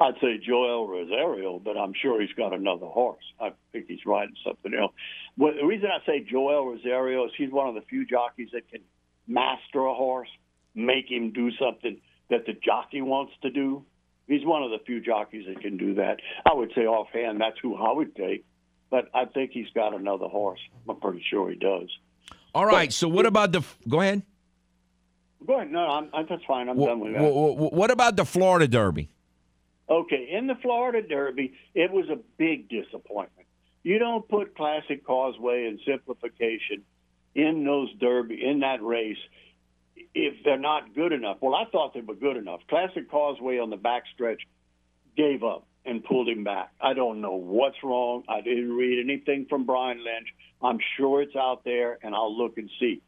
I'd say Joel Rosario, but I'm sure he's got another horse. I think he's riding something else. Well, the reason I say Joel Rosario is he's one of the few jockeys that can master a horse, make him do something that the jockey wants to do. He's one of the few jockeys that can do that. I would say offhand that's who I would take, but I think he's got another horse. I'm pretty sure he does. All right. But, so what about the? Go ahead. Go ahead. No, I'm, I'm, that's fine. I'm well, done with that. Well, what about the Florida Derby? Okay, in the Florida Derby, it was a big disappointment. You don't put Classic Causeway and Simplification in those Derby in that race if they're not good enough. Well, I thought they were good enough. Classic Causeway on the backstretch gave up and pulled him back. I don't know what's wrong. I didn't read anything from Brian Lynch. I'm sure it's out there, and I'll look and see.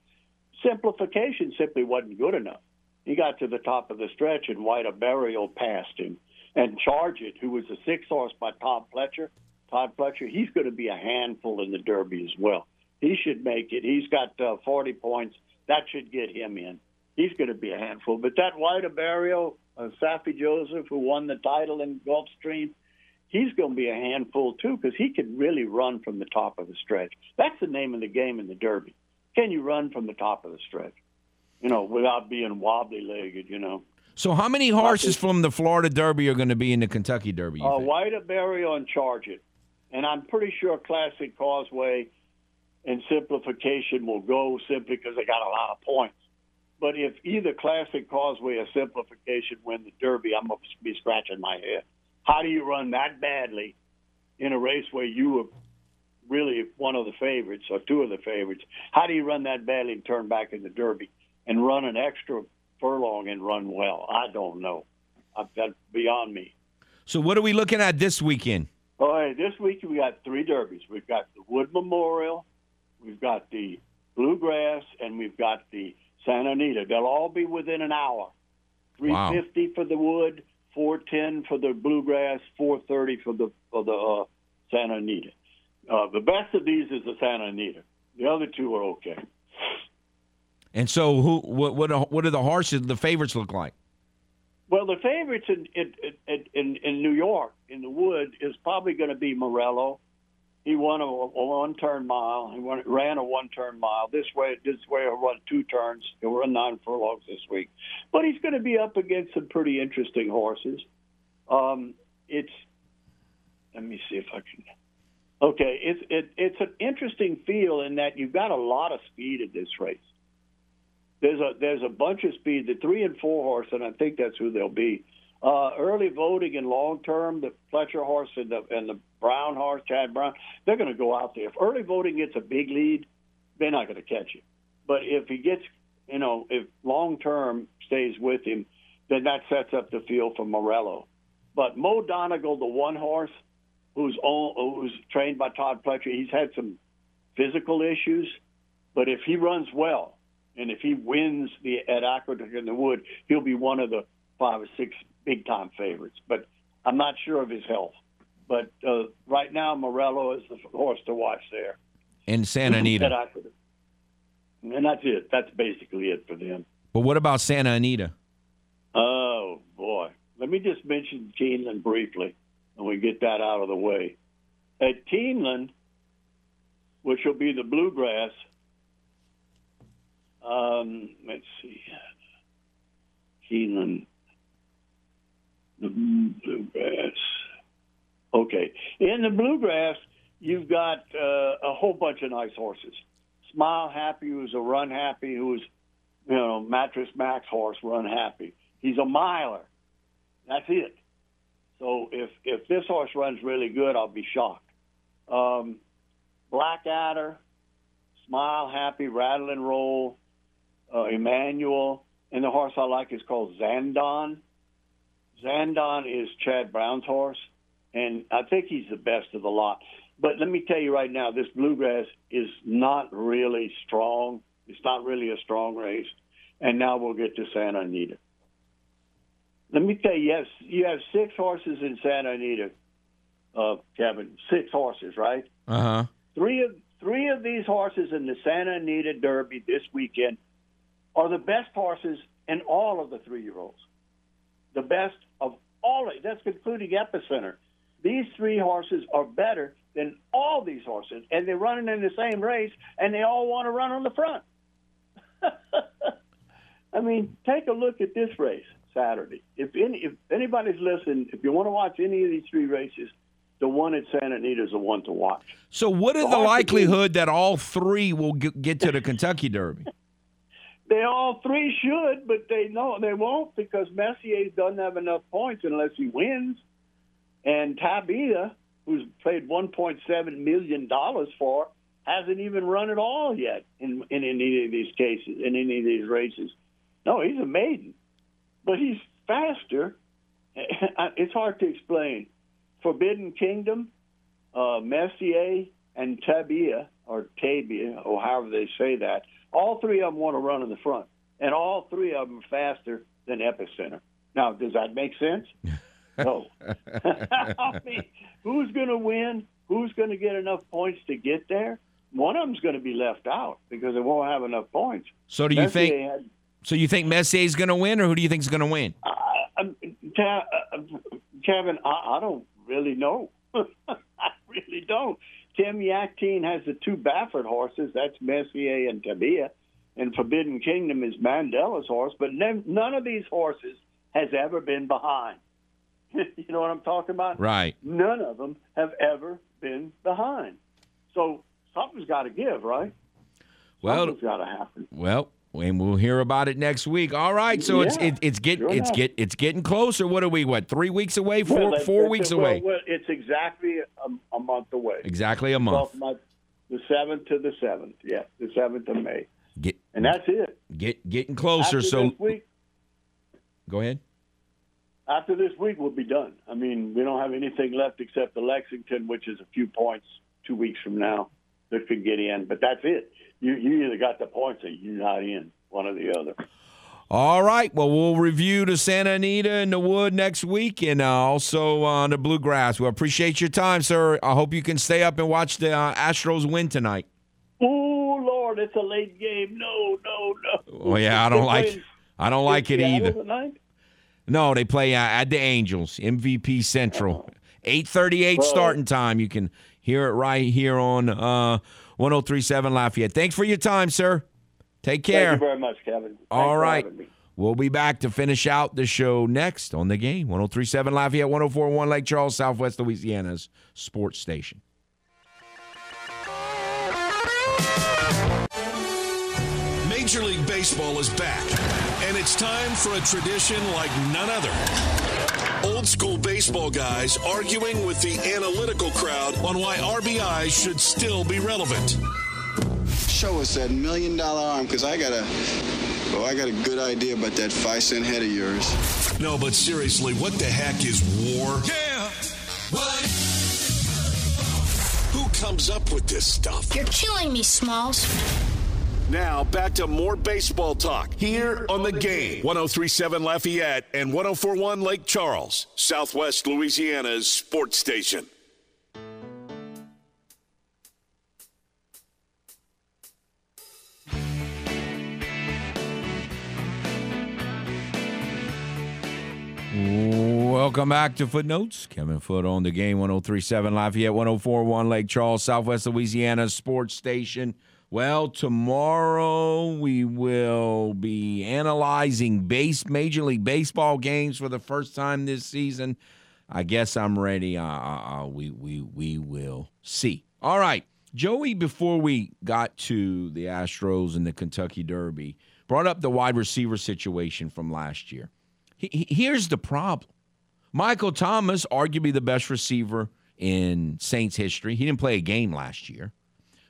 Simplification simply wasn't good enough. He got to the top of the stretch, and White Abarrio passed him and Charge It, who was a six horse by Todd Pletcher. Todd Pletcher, he's going to be a handful in the Derby as well. He should make it. He's got uh, 40 points. That should get him in. He's going to be a handful. But that White Abarrio, uh, Saffie Joseph, who won the title in Gulfstream, he's going to be a handful too because he can really run from the top of the stretch. That's the name of the game in the Derby. Can you run from the top of the stretch? You know, without being wobbly legged, you know. So, how many horses from the Florida Derby are going to be in the Kentucky Derby? Uh, White Abarrio and Charge It. And I'm pretty sure Classic Causeway and Simplification will go simply because they got a lot of points. But if either Classic Causeway or Simplification win the Derby, I'm going to be scratching my head. How do you run that badly in a race where you were really one of the favorites or two of the favorites? How do you run that badly and turn back in the Derby and run an extra furlong and run well. I don't know. That's beyond me. So what are we looking at this weekend? All right, this week we got three derbies. We've got the Wood Memorial, we've got the Bluegrass, and we've got the Santa Anita. They'll all be within an hour. Three fifty wow. for the Wood, four ten for the Bluegrass, four thirty for the for the uh, Santa Anita. Uh, the best of these is the Santa Anita. The other two are okay. And so, who what what what do the horses, the favorites, look like? Well, the favorites in in in, in New York in the Wood is probably going to be Morello. He won a, a one-turn mile. He won, ran a one-turn mile. This way, this way, he'll run two turns. He'll run nine furlongs this week. But he's going to be up against some pretty interesting horses. Um, it's let me see if I can. Okay, it's it, it's an interesting feel in that you've got a lot of speed in this race there's a there's a bunch of speed. The three and four horse, and I think that's who they'll be. Uh, early voting and long term, the Pletcher horse and the and the Brown horse, Chad Brown, they're going to go out there. If early voting gets a big lead, they're not going to catch him. But if he gets, you know, if long term stays with him, then that sets up the field for Morello. But Mo Donegal, the one horse who's all, who's trained by Todd Pletcher, he's had some physical issues, but if he runs well, and if he wins the at Aqueduct in the Wood, he'll be one of the five or six big time favorites. But I'm not sure of his health. But uh, right now, Morello is the horse to watch there. And Santa Anita. And that's it. That's basically it for them. But what about Santa Anita? Oh boy, let me just mention Keeneland briefly, and we get that out of the way. At Keeneland, which will be the Bluegrass, um, let's see. Keeneland, the bluegrass. Okay, in the bluegrass, you've got uh, a whole bunch of nice horses. Smile Happy, who's a Run Happy, who's you know Mattress Mack's horse, Run Happy. He's a miler. That's it. So if if this horse runs really good, I'll be shocked. Um, Blackadder, Smile, Happy, Rattle and Roll, uh, Emmanuel, and the horse I like is called Zandon. Zandon is Chad Brown's horse, and I think he's the best of the lot. But let me tell you right now, this bluegrass is not really strong. It's not really a strong race. And now we'll get to Santa Anita. Let me tell you, yes, you have six horses in Santa Anita, uh, Kevin. Six horses, right? Uh huh. Three of three of these horses in the Santa Anita Derby this weekend are the best horses in all of the three-year-olds. The best of all. That's including Epicenter. These three horses are better than all these horses, and they're running in the same race, and they all want to run on the front. I mean, take a look at this race Saturday. If any, if anybody's listening, if you want to watch any of these three races, the one at Santa Anita is the one to watch. So, what is the, The likelihood that all three will get to the Kentucky Derby? They all three should, but they know they won't because Messier doesn't have enough points unless he wins. And Tabita, who's paid 1.7 million dollars for, hasn't even run at all yet in in any of these cases in any of these races. No, he's a maiden, but he's faster. It's hard to explain. Forbidden Kingdom, uh, Messier, and Tabia or Tabia, or however they say that. All three of them want to run in the front, and all three of them faster than Epicenter. Now, does that make sense? No. I mean, who's going to win? Who's going to get enough points to get there? One of them's going to be left out because they won't have enough points. So, do you Messier think? had- So, you think Messier's going to win, or who do you think is going to win? um, Ta- uh, Kevin, I, I don't really know. I really don't. Tim Yakteen has the two Baffert horses. That's Messier and Tabia. And Forbidden Kingdom is Mandella's horse. But none none of these horses has ever been behind. you know what I'm talking about? Right. None of them have ever been behind. So something's got to give, right? Well, Something's got to happen. well, and we'll hear about it next week. All right. So it's Yeah, it, it's get sure it's enough. get it's getting closer. What are we? What three weeks away? Four Well, four weeks away. well, it's exactly a, a month away. Exactly a month. month, the seventh to the seventh. Yeah, the seventh of May, Get and that's it. get getting closer. After so week, go ahead. after this week, we'll be done. I mean, we don't have anything left except the Lexington, which is a few points two weeks from now that could get in. But that's it. You you either got the points or you're not in. One or the other. All right. Well, we'll review the Santa Anita and the Wood next week, and uh, also on the Bluegrass. We appreciate your time, sir. I hope you can stay up and watch the uh, Astros win tonight. Oh Lord, it's a late game. No, no, no. Oh yeah, I don't They're like I don't like it either. tonight? No, they play uh, at the Angels, MVP Central. 8:38 Well- starting time. You can hear it right here on uh 1037 Lafayette. Thanks for your time, sir. Take care. Thank you very much, Kevin. Thanks All for right. We'll be back to finish out the show next on the game. 1037 Lafayette, 1041 Lake Charles, Southwest Louisiana's sports station. Major League Baseball is back, and it's time for a tradition like none other. Old school baseball guys arguing with the analytical crowd on why RBI should still be relevant. Show us that million dollar arm, because I got a, oh, I got a good idea about that five cent head of yours. No, but seriously, what the heck is war? Yeah. What? Who comes up with this stuff? You're killing me, Smalls. Now, back to more baseball talk here on the game. 1037 Lafayette and 1041 Lake Charles, Southwest Louisiana's sports station. Welcome back to Footnotes. Kevin Foote on the game 1037 Lafayette, 1041 Lake Charles, Southwest Louisiana sports station. Well, tomorrow we will be analyzing base Major League Baseball games for the first time this season. I guess I'm ready. Uh, uh, uh, we we we will see. All right, Joey. Before we got to the Astros and the Kentucky Derby, brought up the wide receiver situation from last year. He- he- Here's the problem. Michael Thomas, arguably the best receiver in Saints history. He didn't play a game last year.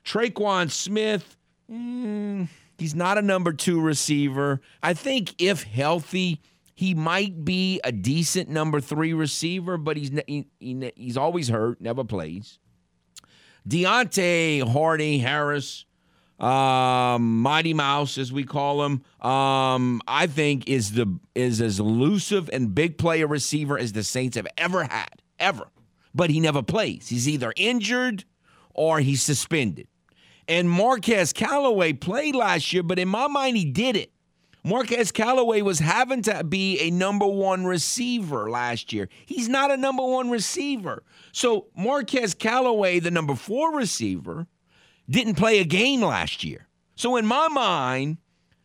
Tre'Quan Smith, mm, he's not a number two receiver. I think if healthy, he might be a decent number three receiver, but he's he, he, he's always hurt, never plays. Deonte Harty Harris, um, Mighty Mouse, as we call him, um, I think is the is as elusive and big play receiver as the Saints have ever had, ever. But he never plays. He's either injured or he's suspended. And Marquez Callaway played last year, but in my mind, he did it. Marquez Callaway was having to be a number one receiver last year. He's not a number one receiver. So Marquez Callaway, the number four receiver, didn't play a game last year. So in my mind,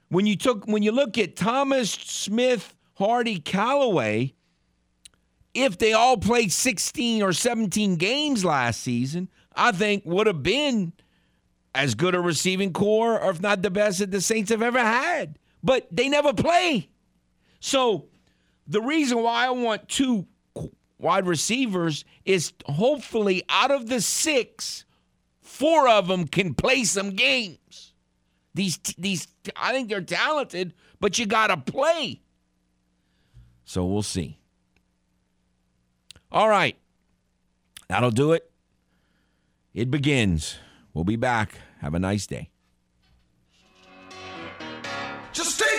when you took when you look at Thomas Smith, Harty, Callaway, if they all played 16 or 17 games last season, I think would have been as good a receiving corps, or if not the best that the Saints have ever had. But they never play. So the reason why I want two wide receivers is hopefully out of the six, four of them can play some games. These these I think they're talented, but you got to play. So we'll see. All right. That'll do it. It begins. We'll be back. Have a nice day. Just old